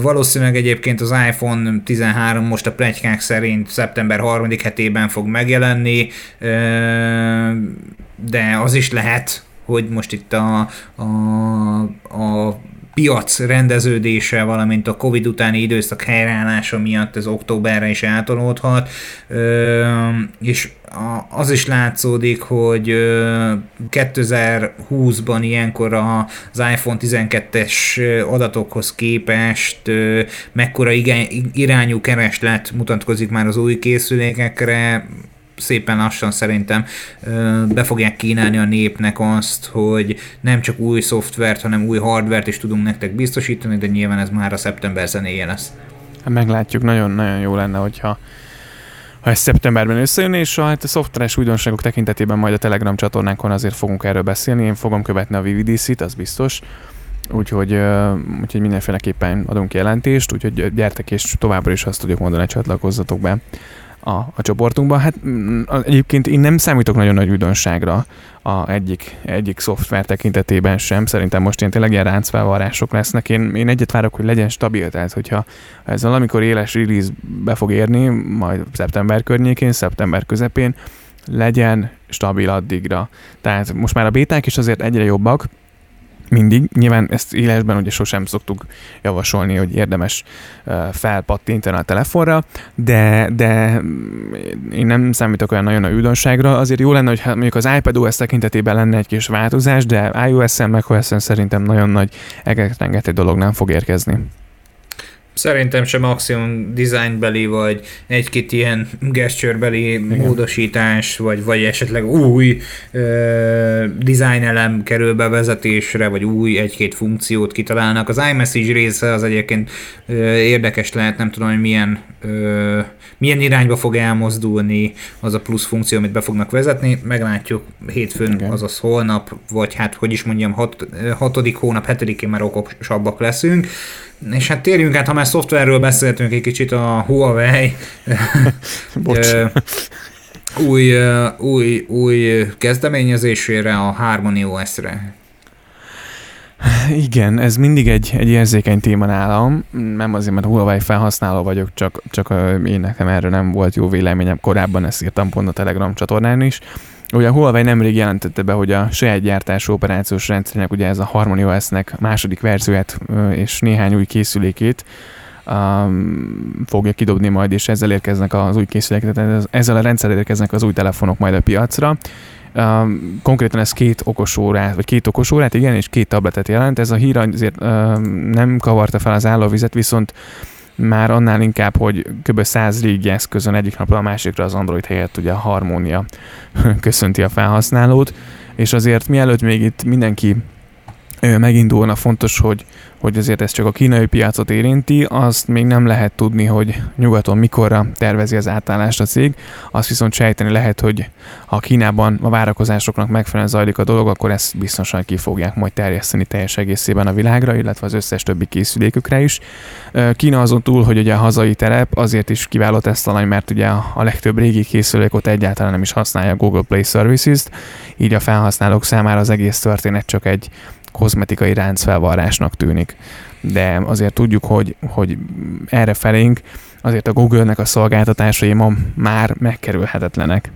Valószínűleg egyébként az iPhone 13 most a plegykák szerint szeptember 3. hetében fog megjelenni, de az is lehet, hogy most itt a, a, a piac rendeződése, valamint a Covid utáni időszak helyreállása miatt ez októberre is átolódhat, és az is látszódik, hogy 2020-ban ilyenkor az iPhone 12-es adatokhoz képest mekkora irányú kereslet mutatkozik már az új készülékekre, szépen lassan szerintem be fogják kínálni a népnek azt, hogy nem csak új szoftvert, hanem új hardvert is tudunk nektek biztosítani, de nyilván ez már a szeptember zenéje lesz. Hát meglátjuk, nagyon-nagyon jó lenne, hogyha ha ez szeptemberben összejön, és a, hát a szoftveres újdonságok tekintetében majd a Telegram csatornánkon azért fogunk erről beszélni, én fogom követni a VVDC-t, az biztos, úgyhogy, úgyhogy mindenféleképpen adunk jelentést, úgyhogy gyertek és továbbra is azt tudjuk mondani, csatlakozzatok be a, a csoportunkban. Hát mm, egyébként én nem számítok nagyon nagy újdonságra a egyik, egyik szoftver tekintetében sem. Szerintem most ilyen tényleg ilyen ráncfelvarrások lesznek. Én, én egyet várok, hogy legyen stabil, tehát hogyha ez valamikor éles release be fog érni, majd szeptember környékén, szeptember közepén, legyen stabil addigra. Tehát most már a béták is azért egyre jobbak, mindig. Nyilván ezt élesben ugye sosem szoktuk javasolni, hogy érdemes felpattintani a telefonra, de, de én nem számítok olyan nagyon a újdonságra. Azért jó lenne, hogy mondjuk az iPad OS tekintetében lenne egy kis változás, de iOS-en, macOS-en szerintem nagyon nagy egetrengető dolog nem fog érkezni. Szerintem sem maximum designbeli, vagy egy-két ilyen gesturebeli módosítás, vagy, vagy esetleg új ö, design elem kerül bevezetésre, vagy új egy-két funkciót kitalálnak. Az iMessage része az egyébként ö, érdekes lehet, nem tudom, hogy milyen, ö, milyen irányba fog elmozdulni az a plusz funkció, amit be fognak vezetni. Meglátjuk hétfőn, Igen. azaz holnap, vagy hát, hogy is mondjam, hat, hatodik hónap, hetedikén már okosabbak leszünk. És hát térjünk át, ha már szoftverről beszéltünk egy kicsit, a Huawei új, új, új kezdeményezésére, a Harmony OS-re. Igen, ez mindig egy, egy érzékeny téma nálam, nem azért, mert Huawei felhasználó vagyok, csak, csak én nekem erről nem volt jó véleményem korábban, ezt írtam pont a Telegram csatornán is. Ugye a Huawei nemrég jelentette be, hogy a saját gyártású operációs rendszernek, ugye ez a Harmony OS-nek második verzióját és néhány új készülékét um, fogja kidobni majd, és ezzel érkeznek az új készülékek, tehát ezzel a rendszerrel érkeznek az új telefonok majd a piacra. Um, konkrétan ez két okos órát, vagy két okos órát, igen, és két tabletet jelent. Ez a hír azért um, nem kavarta fel az állóvizet, viszont már annál inkább, hogy kb. 100 régi eszközön egyik napra a másikra az Android helyett ugye a Harmónia köszönti a felhasználót, és azért mielőtt még itt mindenki megindulna, fontos, hogy hogy azért ez csak a kínai piacot érinti, azt még nem lehet tudni, hogy nyugaton mikorra tervezi az átállást a cég. Azt viszont sejteni lehet, hogy ha Kínában a várakozásoknak megfelelően zajlik a dolog, akkor ezt biztosan ki fogják majd terjeszteni teljes egészében a világra, illetve az összes többi készülékükre is. Kína azon túl, hogy ugye a hazai terep azért is kiváló tesztalany, mert ugye a legtöbb régi készülék ott egyáltalán nem is használja a Google Play Services-t, így a felhasználók számára az egész történet csak egy kozmetikai ráncfelvarrásnak tűnik. De azért tudjuk, hogy, hogy erre felénk azért a Google-nek a szolgáltatásai ma már megkerülhetetlenek.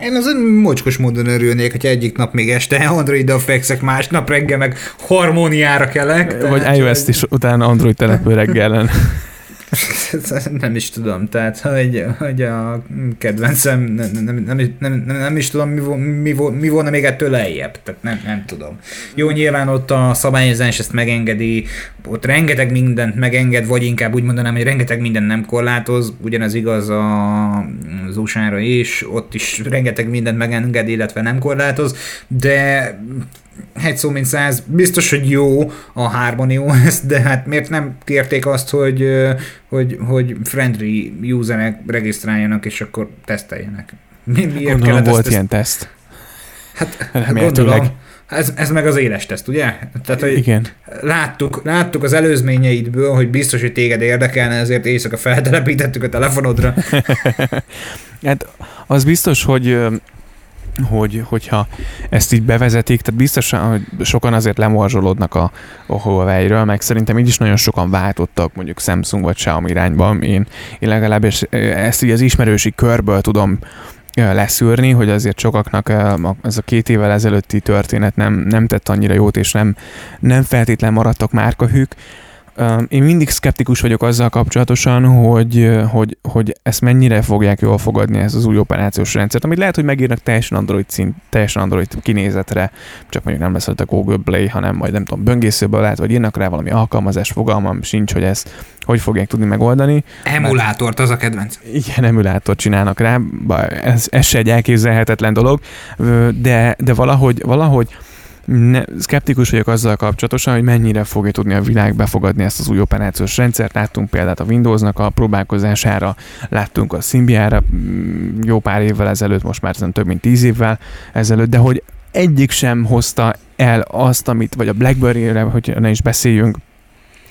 Én az mocskos módon örülnék, hogy egyik nap még este Android-dal fekszek, másnap reggel meg harmóniára kelek. Vagy iOS-t is utána Android telepő reggelen. nem is tudom, tehát hogy, hogy a kedvencem, nem, nem, nem, nem, nem is tudom, mi, mi, mi volna még ettől lejjebb, tehát nem, nem tudom. Jó, nyilván ott a szabályozás ezt megengedi, ott rengeteg mindent megenged, vagy inkább úgy mondanám, hogy rengeteg mindent nem korlátoz, ugyanez igaz a, az is, ott is rengeteg mindent megenged, illetve nem korlátoz, de egy szó mint száz, biztos, hogy jó a Harmony OS, de hát miért nem kérték azt, hogy, hogy, hogy friendly userek regisztráljanak, és akkor teszteljenek? Mi, miért gondolom volt ezt, ilyen teszt. Hát gondolom, ez, ez meg az éles teszt, ugye? Tehát, hogy Igen. Láttuk, láttuk az előzményeidből, hogy biztos, hogy téged érdekelne, ezért éjszaka feltelepítettük a telefonodra. hát az biztos, hogy hogy, hogyha ezt így bevezetik, tehát biztosan, hogy sokan azért lemorzsolódnak a, a Huawei-ről, meg szerintem így is nagyon sokan váltottak mondjuk Samsung vagy Xiaomi irányba. Én, én legalábbis ezt így az ismerősi körből tudom leszűrni, hogy azért sokaknak ez a két évvel ezelőtti történet nem, nem tett annyira jót, és nem, nem feltétlen maradtak márkahűk. Én mindig szkeptikus vagyok azzal kapcsolatosan, hogy, hogy, hogy ezt mennyire fogják jól fogadni ez az új operációs rendszert, amit lehet, hogy megírnak teljesen Android szint, teljesen Android kinézetre, csak mondjuk nem lesz a Google Play, hanem majd nem tudom, böngészőből lehet, vagy írnak rá valami alkalmazás, fogalmam sincs, hogy ezt hogy fogják tudni megoldani. Emulátort, az a kedvenc. Igen, emulátort csinálnak rá, ez, ez se egy elképzelhetetlen dolog, de, de valahogy, valahogy ne, szkeptikus vagyok azzal kapcsolatosan, hogy mennyire fogja tudni a világ befogadni ezt az új operációs rendszert. Láttunk példát a Windowsnak a próbálkozására, láttunk a Symbiára mm, jó pár évvel ezelőtt, most már több mint tíz évvel ezelőtt, de hogy egyik sem hozta el azt, amit, vagy a BlackBerry-re, hogy ne is beszéljünk,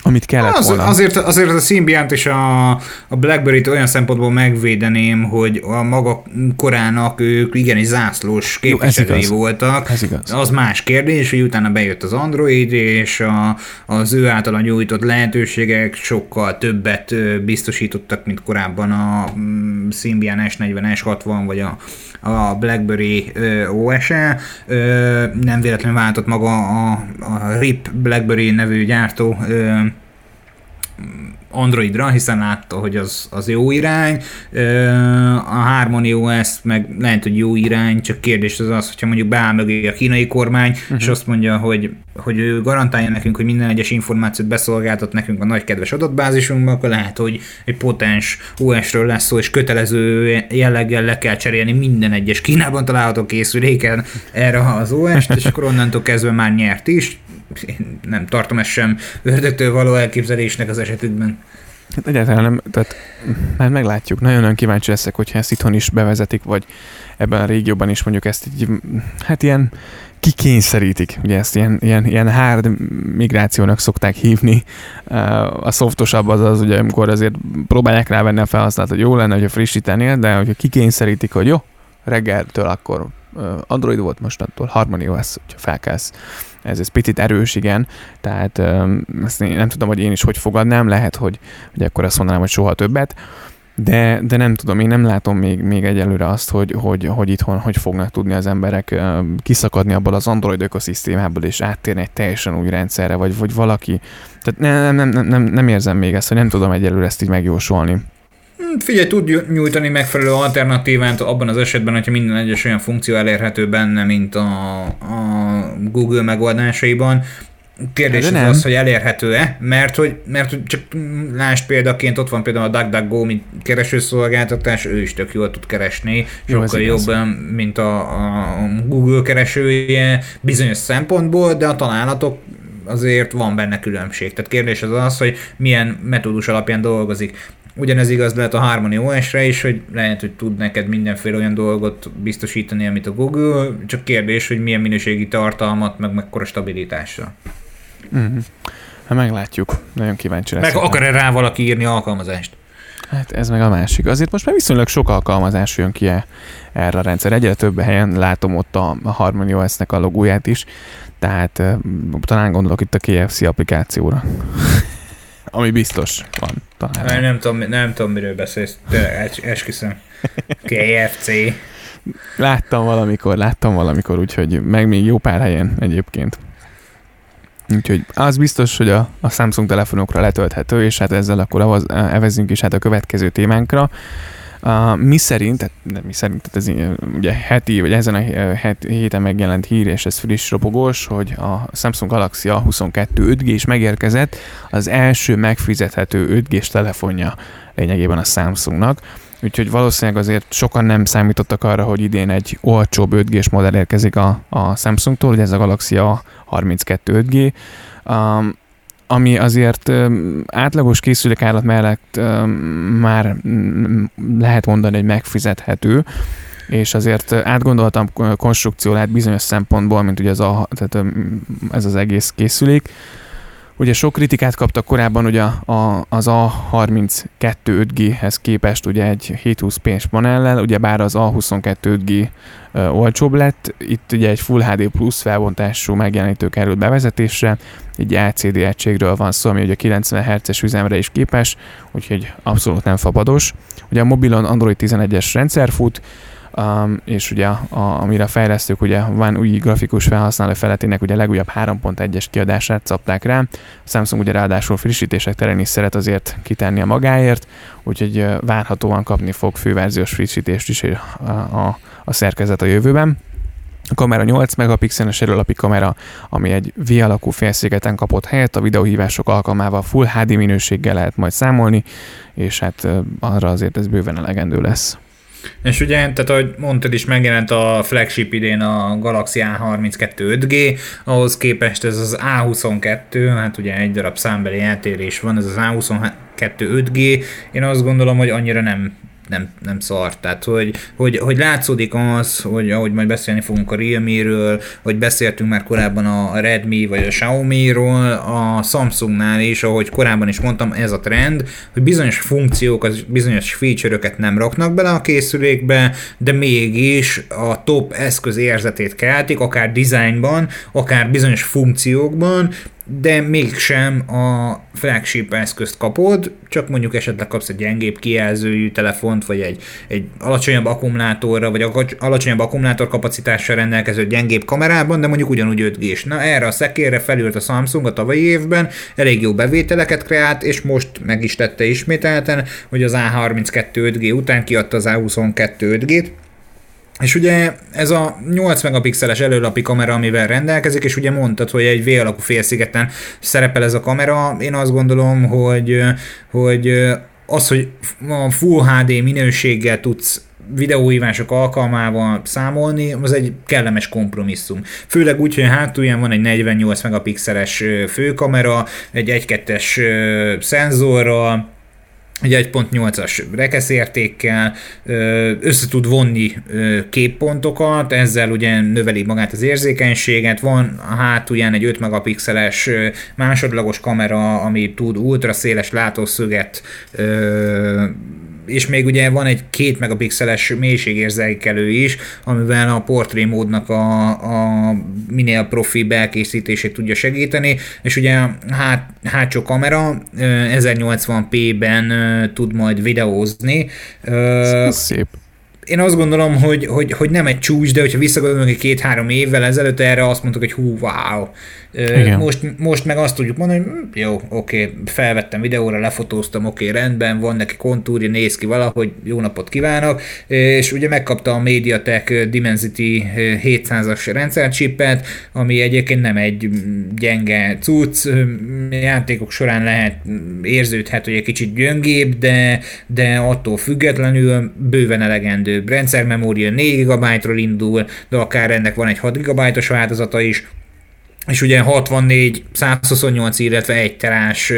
amit kellett az, volna. Azért, azért a Symbiant és a, a Blackberry-t olyan szempontból megvédeném, hogy a maga korának ők igenis zászlós képviselői voltak. Ez igaz. Az más kérdés, hogy utána bejött az Android, és a, az ő által nyújtott lehetőségek sokkal többet biztosítottak, mint korábban a mm, Symbian S40, S60, vagy a, a BlackBerry OS-e. Nem véletlenül váltott maga a, a RIP BlackBerry nevű gyártó Androidra, hiszen látta, hogy az, az jó irány. A Harmony OS meg lehet, hogy jó irány, csak kérdés az az, hogyha mondjuk beáll mögé a kínai kormány, uh-huh. és azt mondja, hogy, hogy ő garantálja nekünk, hogy minden egyes információt beszolgáltat nekünk a nagy kedves adatbázisunkba, akkor lehet, hogy egy potens OS-ről lesz szó, és kötelező jelleggel le kell cserélni minden egyes Kínában található készüléken erre az OS-t, és akkor onnantól kezdve már nyert is. Én nem tartom ezt sem ördögtől való elképzelésnek az esetükben. Hát egyáltalán nem, tehát már meglátjuk. Nagyon-nagyon kíváncsi leszek, hogyha ezt itthon is bevezetik, vagy ebben a régióban is mondjuk ezt így, hát ilyen kikényszerítik, ugye ezt ilyen, ilyen, ilyen hard migrációnak szokták hívni. A szoftosabb az az, ugye, amikor azért próbálják rávenni a felhasználat, hogy jó lenne, hogyha frissítenél, de hogyha kikényszerítik, hogy jó, reggeltől akkor Android volt, mostantól Harmony OS, hogyha felkelsz. Ez, ez picit erős, igen, tehát ezt én nem tudom, hogy én is hogy fogadnám, lehet, hogy, hogy akkor azt mondanám, hogy soha többet, de, de nem tudom, én nem látom még, még egyelőre azt, hogy, hogy, hogy itthon hogy fognak tudni az emberek kiszakadni abból az Android ökoszisztémából és áttérni egy teljesen új rendszerre, vagy, vagy valaki. Tehát nem, nem, nem, nem, nem érzem még ezt, hogy nem tudom egyelőre ezt így megjósolni. Hm, figyelj, tud nyújtani megfelelő alternatívát abban az esetben, hogyha minden egyes olyan funkció elérhető benne, mint a, a Google megoldásaiban. Kérdés az az, hogy elérhető-e, mert hogy, mert hogy csak lásd példaként, ott van például a DuckDuckGo, mint keresőszolgáltatás, ő is tök jól tud keresni, Jó, sokkal jobban, mint a, a Google keresője bizonyos szempontból, de a találatok azért van benne különbség. Tehát kérdés az az, hogy milyen metódus alapján dolgozik. Ugyanez igaz lehet a Harmony OS-re is, hogy lehet, hogy tud neked mindenféle olyan dolgot biztosítani, amit a Google, csak kérdés, hogy milyen minőségi tartalmat, meg mekkora stabilitásra. Mm-hmm. Hát meglátjuk. Nagyon kíváncsi leszek. Meg akar-e rá valaki írni alkalmazást? Hát ez meg a másik. Azért most már viszonylag sok alkalmazás jön ki e- erre a rendszer. Egyre több helyen látom ott a Harmony OS-nek a logóját is, tehát talán gondolok itt a KFC applikációra. Ami biztos van. Talán. Nem, nem, tudom, nem tudom, miről beszélsz, esküszöm. KFC. Láttam valamikor, láttam valamikor, úgyhogy meg még jó pár helyen egyébként. Úgyhogy az biztos, hogy a, a Samsung telefonokra letölthető, és hát ezzel akkor evezünk is hát a következő témánkra. Mi szerint, nem mi szerint, tehát ez ugye heti, vagy ezen a het, héten megjelent hír, és ez friss ropogós, hogy a Samsung Galaxy A22 5G is megérkezett, az első megfizethető 5G-s telefonja lényegében a Samsungnak. Úgyhogy valószínűleg azért sokan nem számítottak arra, hogy idén egy olcsóbb 5G-s modell érkezik a, a Samsungtól, hogy ez a Galaxy A32 5G. Um, ami azért átlagos készülék állat mellett már lehet mondani, hogy megfizethető, és azért átgondoltam konstrukcióját bizonyos szempontból, mint ugye ez, a, tehát ez az egész készülék. Ugye sok kritikát kaptak korábban ugye a, az A32 5G-hez képest ugye egy 720p panellel, ugye bár az A22 5G olcsóbb lett. Itt ugye egy Full HD Plus felbontású megjelenítő került bevezetésre, egy LCD egységről van szó, ami ugye 90 Hz-es üzemre is képes, úgyhogy abszolút nem fabados. Ugye a mobilon Android 11-es rendszer fut, um, és ugye a, amire fejlesztők ugye van új grafikus felhasználó feletének ugye a legújabb 3.1-es kiadását szabták rá. A Samsung ugye ráadásul frissítések terén is szeret azért kitenni a magáért, úgyhogy várhatóan kapni fog főverziós frissítést is a, a, a szerkezet a jövőben. A kamera 8 megapixeles erőlapi kamera, ami egy V alakú félszégeten kapott helyet, a videóhívások alkalmával Full HD minőséggel lehet majd számolni, és hát arra azért ez bőven elegendő lesz. És ugye, tehát ahogy mondtad is, megjelent a flagship idén a Galaxy A32 5G, ahhoz képest ez az A22, hát ugye egy darab számbeli eltérés van, ez az A22 5G, én azt gondolom, hogy annyira nem nem, nem szar. Tehát, hogy, hogy, hogy látszódik az, hogy ahogy majd beszélni fogunk a Realme-ről, hogy beszéltünk már korábban a Redmi vagy a Xiaomi-ról, a Samsungnál is, ahogy korábban is mondtam, ez a trend, hogy bizonyos funkciókat, bizonyos feature-öket nem raknak bele a készülékbe, de mégis a top eszköz érzetét keltik, akár dizájnban, akár bizonyos funkciókban, de mégsem a flagship eszközt kapod, csak mondjuk esetleg kapsz egy gyengébb kijelzőjű telefont, vagy egy, egy alacsonyabb akkumulátorra, vagy alacsonyabb akkumulátor kapacitással rendelkező gyengébb kamerában, de mondjuk ugyanúgy 5 g Na erre a szekérre felült a Samsung a tavalyi évben, elég jó bevételeket kreált, és most meg is tette ismételten, hogy az A32 5G után kiadta az A22 5G-t, és ugye ez a 8 megapixeles előlapi kamera, amivel rendelkezik, és ugye mondtad, hogy egy V alakú félszigeten szerepel ez a kamera. Én azt gondolom, hogy, hogy az, hogy a Full HD minőséggel tudsz videóhívások alkalmával számolni, az egy kellemes kompromisszum. Főleg úgy, hogy hátulján van egy 48 megapixeles főkamera, egy 1-2-es szenzorral, egy 1.8-as rekeszértékkel össze tud vonni képpontokat, ezzel ugye növeli magát az érzékenységet, van a hátulján egy 5 megapixeles másodlagos kamera, ami tud ultraszéles látószöget és még ugye van egy két megapixeles mélységérzékelő is, amivel a portré módnak a, a minél profi belkészítését tudja segíteni, és ugye hát, hátsó kamera 1080p-ben tud majd videózni. Szép én azt gondolom, hogy, hogy, hogy nem egy csúcs, de hogyha visszagondolunk egy két-három évvel ezelőtt erre, azt mondtuk, hogy hú, wow. Igen. Most, most meg azt tudjuk mondani, hogy hm, jó, oké, felvettem videóra, lefotóztam, oké, rendben, van neki kontúrja, néz ki valahogy, jó napot kívánok, és ugye megkapta a MediaTek Dimensity 700-as rendszercsippet, ami egyébként nem egy gyenge cucc, játékok során lehet érződhet, hogy egy kicsit gyöngébb, de, de attól függetlenül bőven elegendő. Rendszermemória 4 GB-ról indul, de akár ennek van egy 6 GB-os változata is, és ugye 64, 128, illetve 1 terás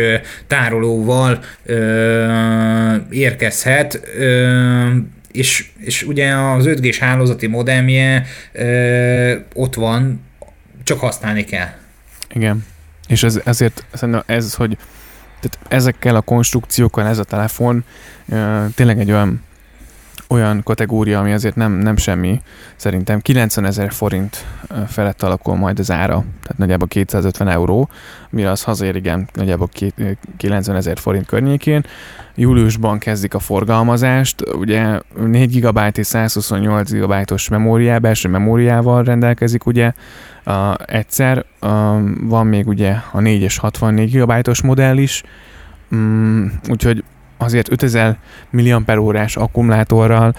tárolóval ö, érkezhet, ö, és, és ugye az 5 g hálózati modemje ö, ott van, csak használni kell. Igen, és ez, ezért szerintem ez, hogy tehát ezekkel a konstrukciókkal ez a telefon ö, tényleg egy olyan olyan kategória, ami azért nem, nem semmi. Szerintem 90 ezer forint felett alakul majd az ára, tehát nagyjából 250 euró, mire az hazaér, igen, nagyjából 90 ezer forint környékén. Júliusban kezdik a forgalmazást, ugye 4 GB és 128 GB-os memóriá, belső memóriával rendelkezik ugye uh, egyszer, uh, van még ugye a 4 és 64 GB-os modell is, um, úgyhogy azért 5000 mAh akkumulátorral,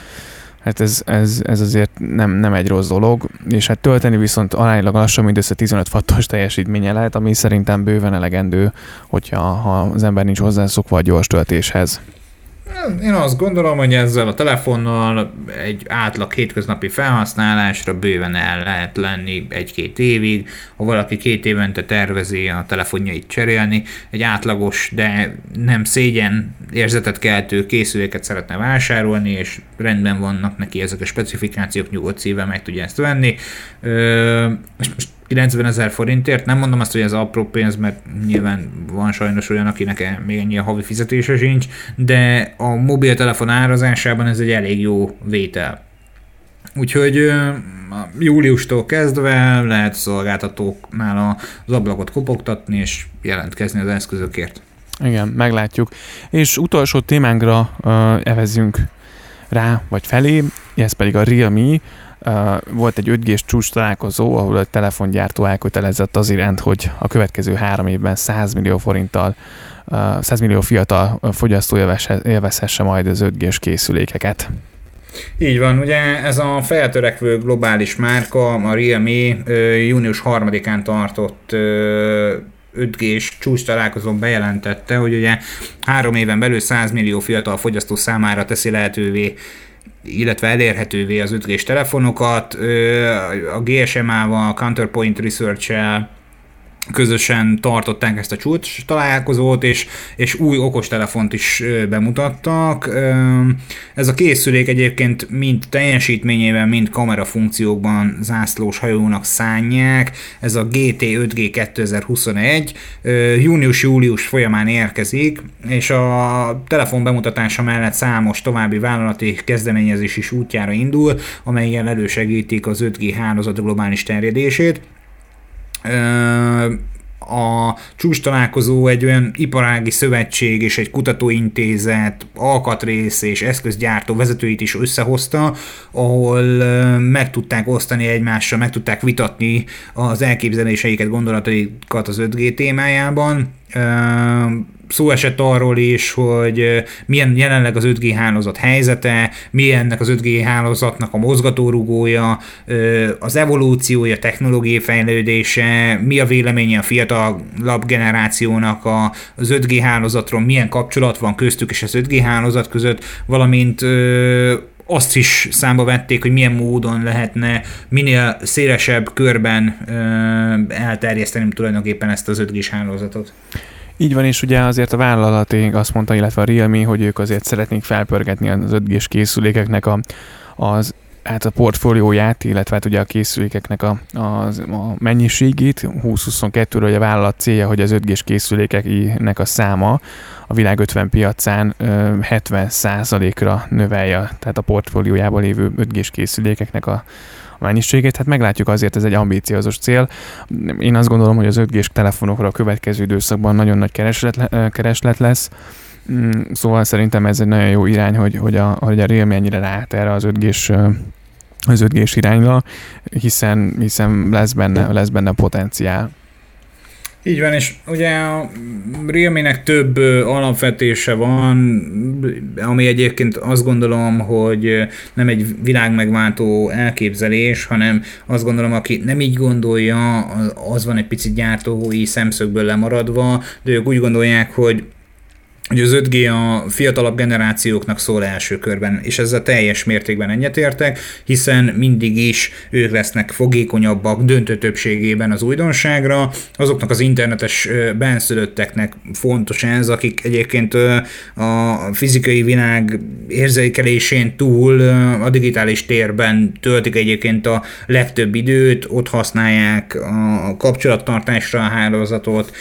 hát ez, ez, ez azért nem, nem egy rossz dolog, és hát tölteni viszont aránylag lassan mindössze 15 wattos teljesítménye lehet, ami szerintem bőven elegendő, hogyha ha az ember nincs hozzászokva a gyors töltéshez. Én azt gondolom, hogy ezzel a telefonnal egy átlag hétköznapi felhasználásra bőven el lehet lenni egy-két évig. Ha valaki két évente tervezi a telefonjait cserélni, egy átlagos, de nem szégyen érzetet keltő készüléket szeretne vásárolni, és rendben vannak neki ezek a specifikációk, nyugodt szívvel meg tudja ezt venni. Ö, most 90 ezer forintért. Nem mondom azt, hogy ez apró pénz, mert nyilván van sajnos olyan, akinek még ennyi a havi fizetése sincs, de a mobiltelefon árazásában ez egy elég jó vétel. Úgyhogy júliustól kezdve lehet szolgáltatóknál az ablakot kopogtatni és jelentkezni az eszközökért. Igen, meglátjuk. És utolsó témánkra uh, evezünk rá, vagy felé, ez pedig a Realme, volt egy 5G-s csúcs találkozó, ahol a telefongyártó elkötelezett az iránt, hogy a következő három évben 100 millió forinttal uh, 100 millió fiatal fogyasztó élvezhesse majd az 5G-s készülékeket. Így van, ugye ez a feltörekvő globális márka, a Realme június 3-án tartott 5G-s csúcs találkozón bejelentette, hogy ugye három éven belül 100 millió fiatal fogyasztó számára teszi lehetővé illetve elérhetővé az 5 telefonokat, a GSMA-val, Counterpoint Research-el, közösen tartották ezt a csúcs találkozót, és, és új okostelefont is bemutattak. Ez a készülék egyébként mind teljesítményében, mind kamera funkciókban zászlós hajónak szánják. Ez a GT 5G 2021 június-július folyamán érkezik, és a telefon bemutatása mellett számos további vállalati kezdeményezés is útjára indul, amelyen elősegítik az 5G hálózat globális terjedését a csúcs találkozó egy olyan iparági szövetség és egy kutatóintézet, alkatrész és eszközgyártó vezetőit is összehozta, ahol meg tudták osztani egymással, meg tudták vitatni az elképzeléseiket, gondolataikat az 5G témájában szó esett arról is, hogy milyen jelenleg az 5G hálózat helyzete, milyennek az 5G hálózatnak a mozgatórugója, az evolúciója, technológiai fejlődése, mi a véleménye a fiatalabb generációnak az 5G hálózatról, milyen kapcsolat van köztük és az 5G hálózat között, valamint azt is számba vették, hogy milyen módon lehetne minél szélesebb körben elterjeszteni tulajdonképpen ezt az 5G hálózatot. Így van, és ugye azért a vállalaték azt mondta, illetve a Realme, hogy ők azért szeretnék felpörgetni az 5 g készülékeknek a, az hát a portfólióját, illetve hát ugye a készülékeknek a, a, a mennyiségét. 2022-ről a vállalat célja, hogy az 5 g készülékeknek a száma a világ 50 piacán 70%-ra növelje, tehát a portfóliójában lévő 5 g készülékeknek a, a mennyiségét. Hát meglátjuk azért, ez egy ambíciózus cél. Én azt gondolom, hogy az 5 g telefonokra a következő időszakban nagyon nagy kereslet, kereslet lesz. Mm, szóval szerintem ez egy nagyon jó irány, hogy, hogy a, hogy a Realme ennyire ráállt erre az 5 g az 5 g irányra, hiszen, hiszen lesz benne, lesz benne potenciál. Így van, és ugye a Realme-nek több alapvetése van, ami egyébként azt gondolom, hogy nem egy világmegváltó elképzelés, hanem azt gondolom, aki nem így gondolja, az van egy picit gyártói szemszögből lemaradva, de ők úgy gondolják, hogy hogy az 5G a fiatalabb generációknak szól első körben, és ezzel teljes mértékben egyetértek, hiszen mindig is ők lesznek fogékonyabbak döntő többségében az újdonságra, azoknak az internetes benszülötteknek fontos ez, akik egyébként a fizikai világ érzékelésén túl a digitális térben töltik egyébként a legtöbb időt, ott használják a kapcsolattartásra a hálózatot,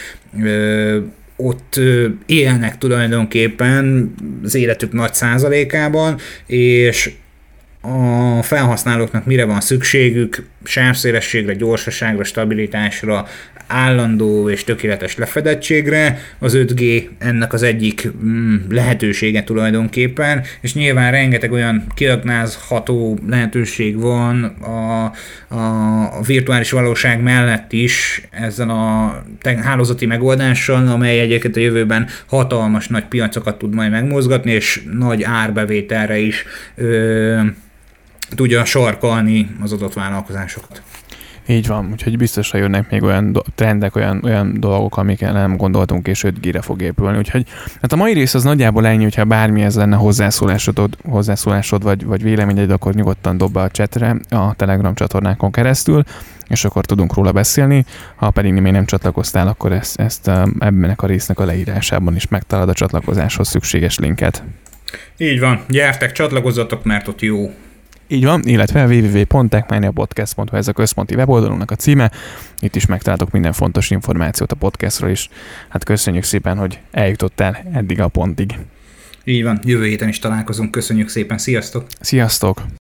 ott élnek tulajdonképpen az életük nagy százalékában, és a felhasználóknak mire van szükségük, sávszélességre, gyorsaságra, stabilitásra, állandó és tökéletes lefedettségre, az 5G ennek az egyik mm, lehetősége tulajdonképpen, és nyilván rengeteg olyan kiaknázható lehetőség van a, a, virtuális valóság mellett is ezzel a hálózati megoldással, amely egyébként a jövőben hatalmas nagy piacokat tud majd megmozgatni, és nagy árbevételre is ö, tudja sarkalni az adott vállalkozásokat. Így van, úgyhogy biztosan jönnek még olyan trendek, olyan, olyan dolgok, amiket nem gondoltunk, és 5 g fog épülni. Úgyhogy hát a mai rész az nagyjából ennyi, hogyha bármi ez lenne hozzászólásod, hozzászólásod vagy, vagy véleményed, akkor nyugodtan dob be a chatre a Telegram csatornákon keresztül, és akkor tudunk róla beszélni. Ha pedig még nem csatlakoztál, akkor ezt, ezt ebben a résznek a leírásában is megtalad a csatlakozáshoz szükséges linket. Így van, gyertek, csatlakozzatok, mert ott jó így van, illetve www.techmaniapodcast.hu ez a központi weboldalunknak a címe. Itt is megtaláltok minden fontos információt a podcastról is. Hát köszönjük szépen, hogy eljutottál eddig a pontig. Így van, jövő héten is találkozunk. Köszönjük szépen, sziasztok! Sziasztok!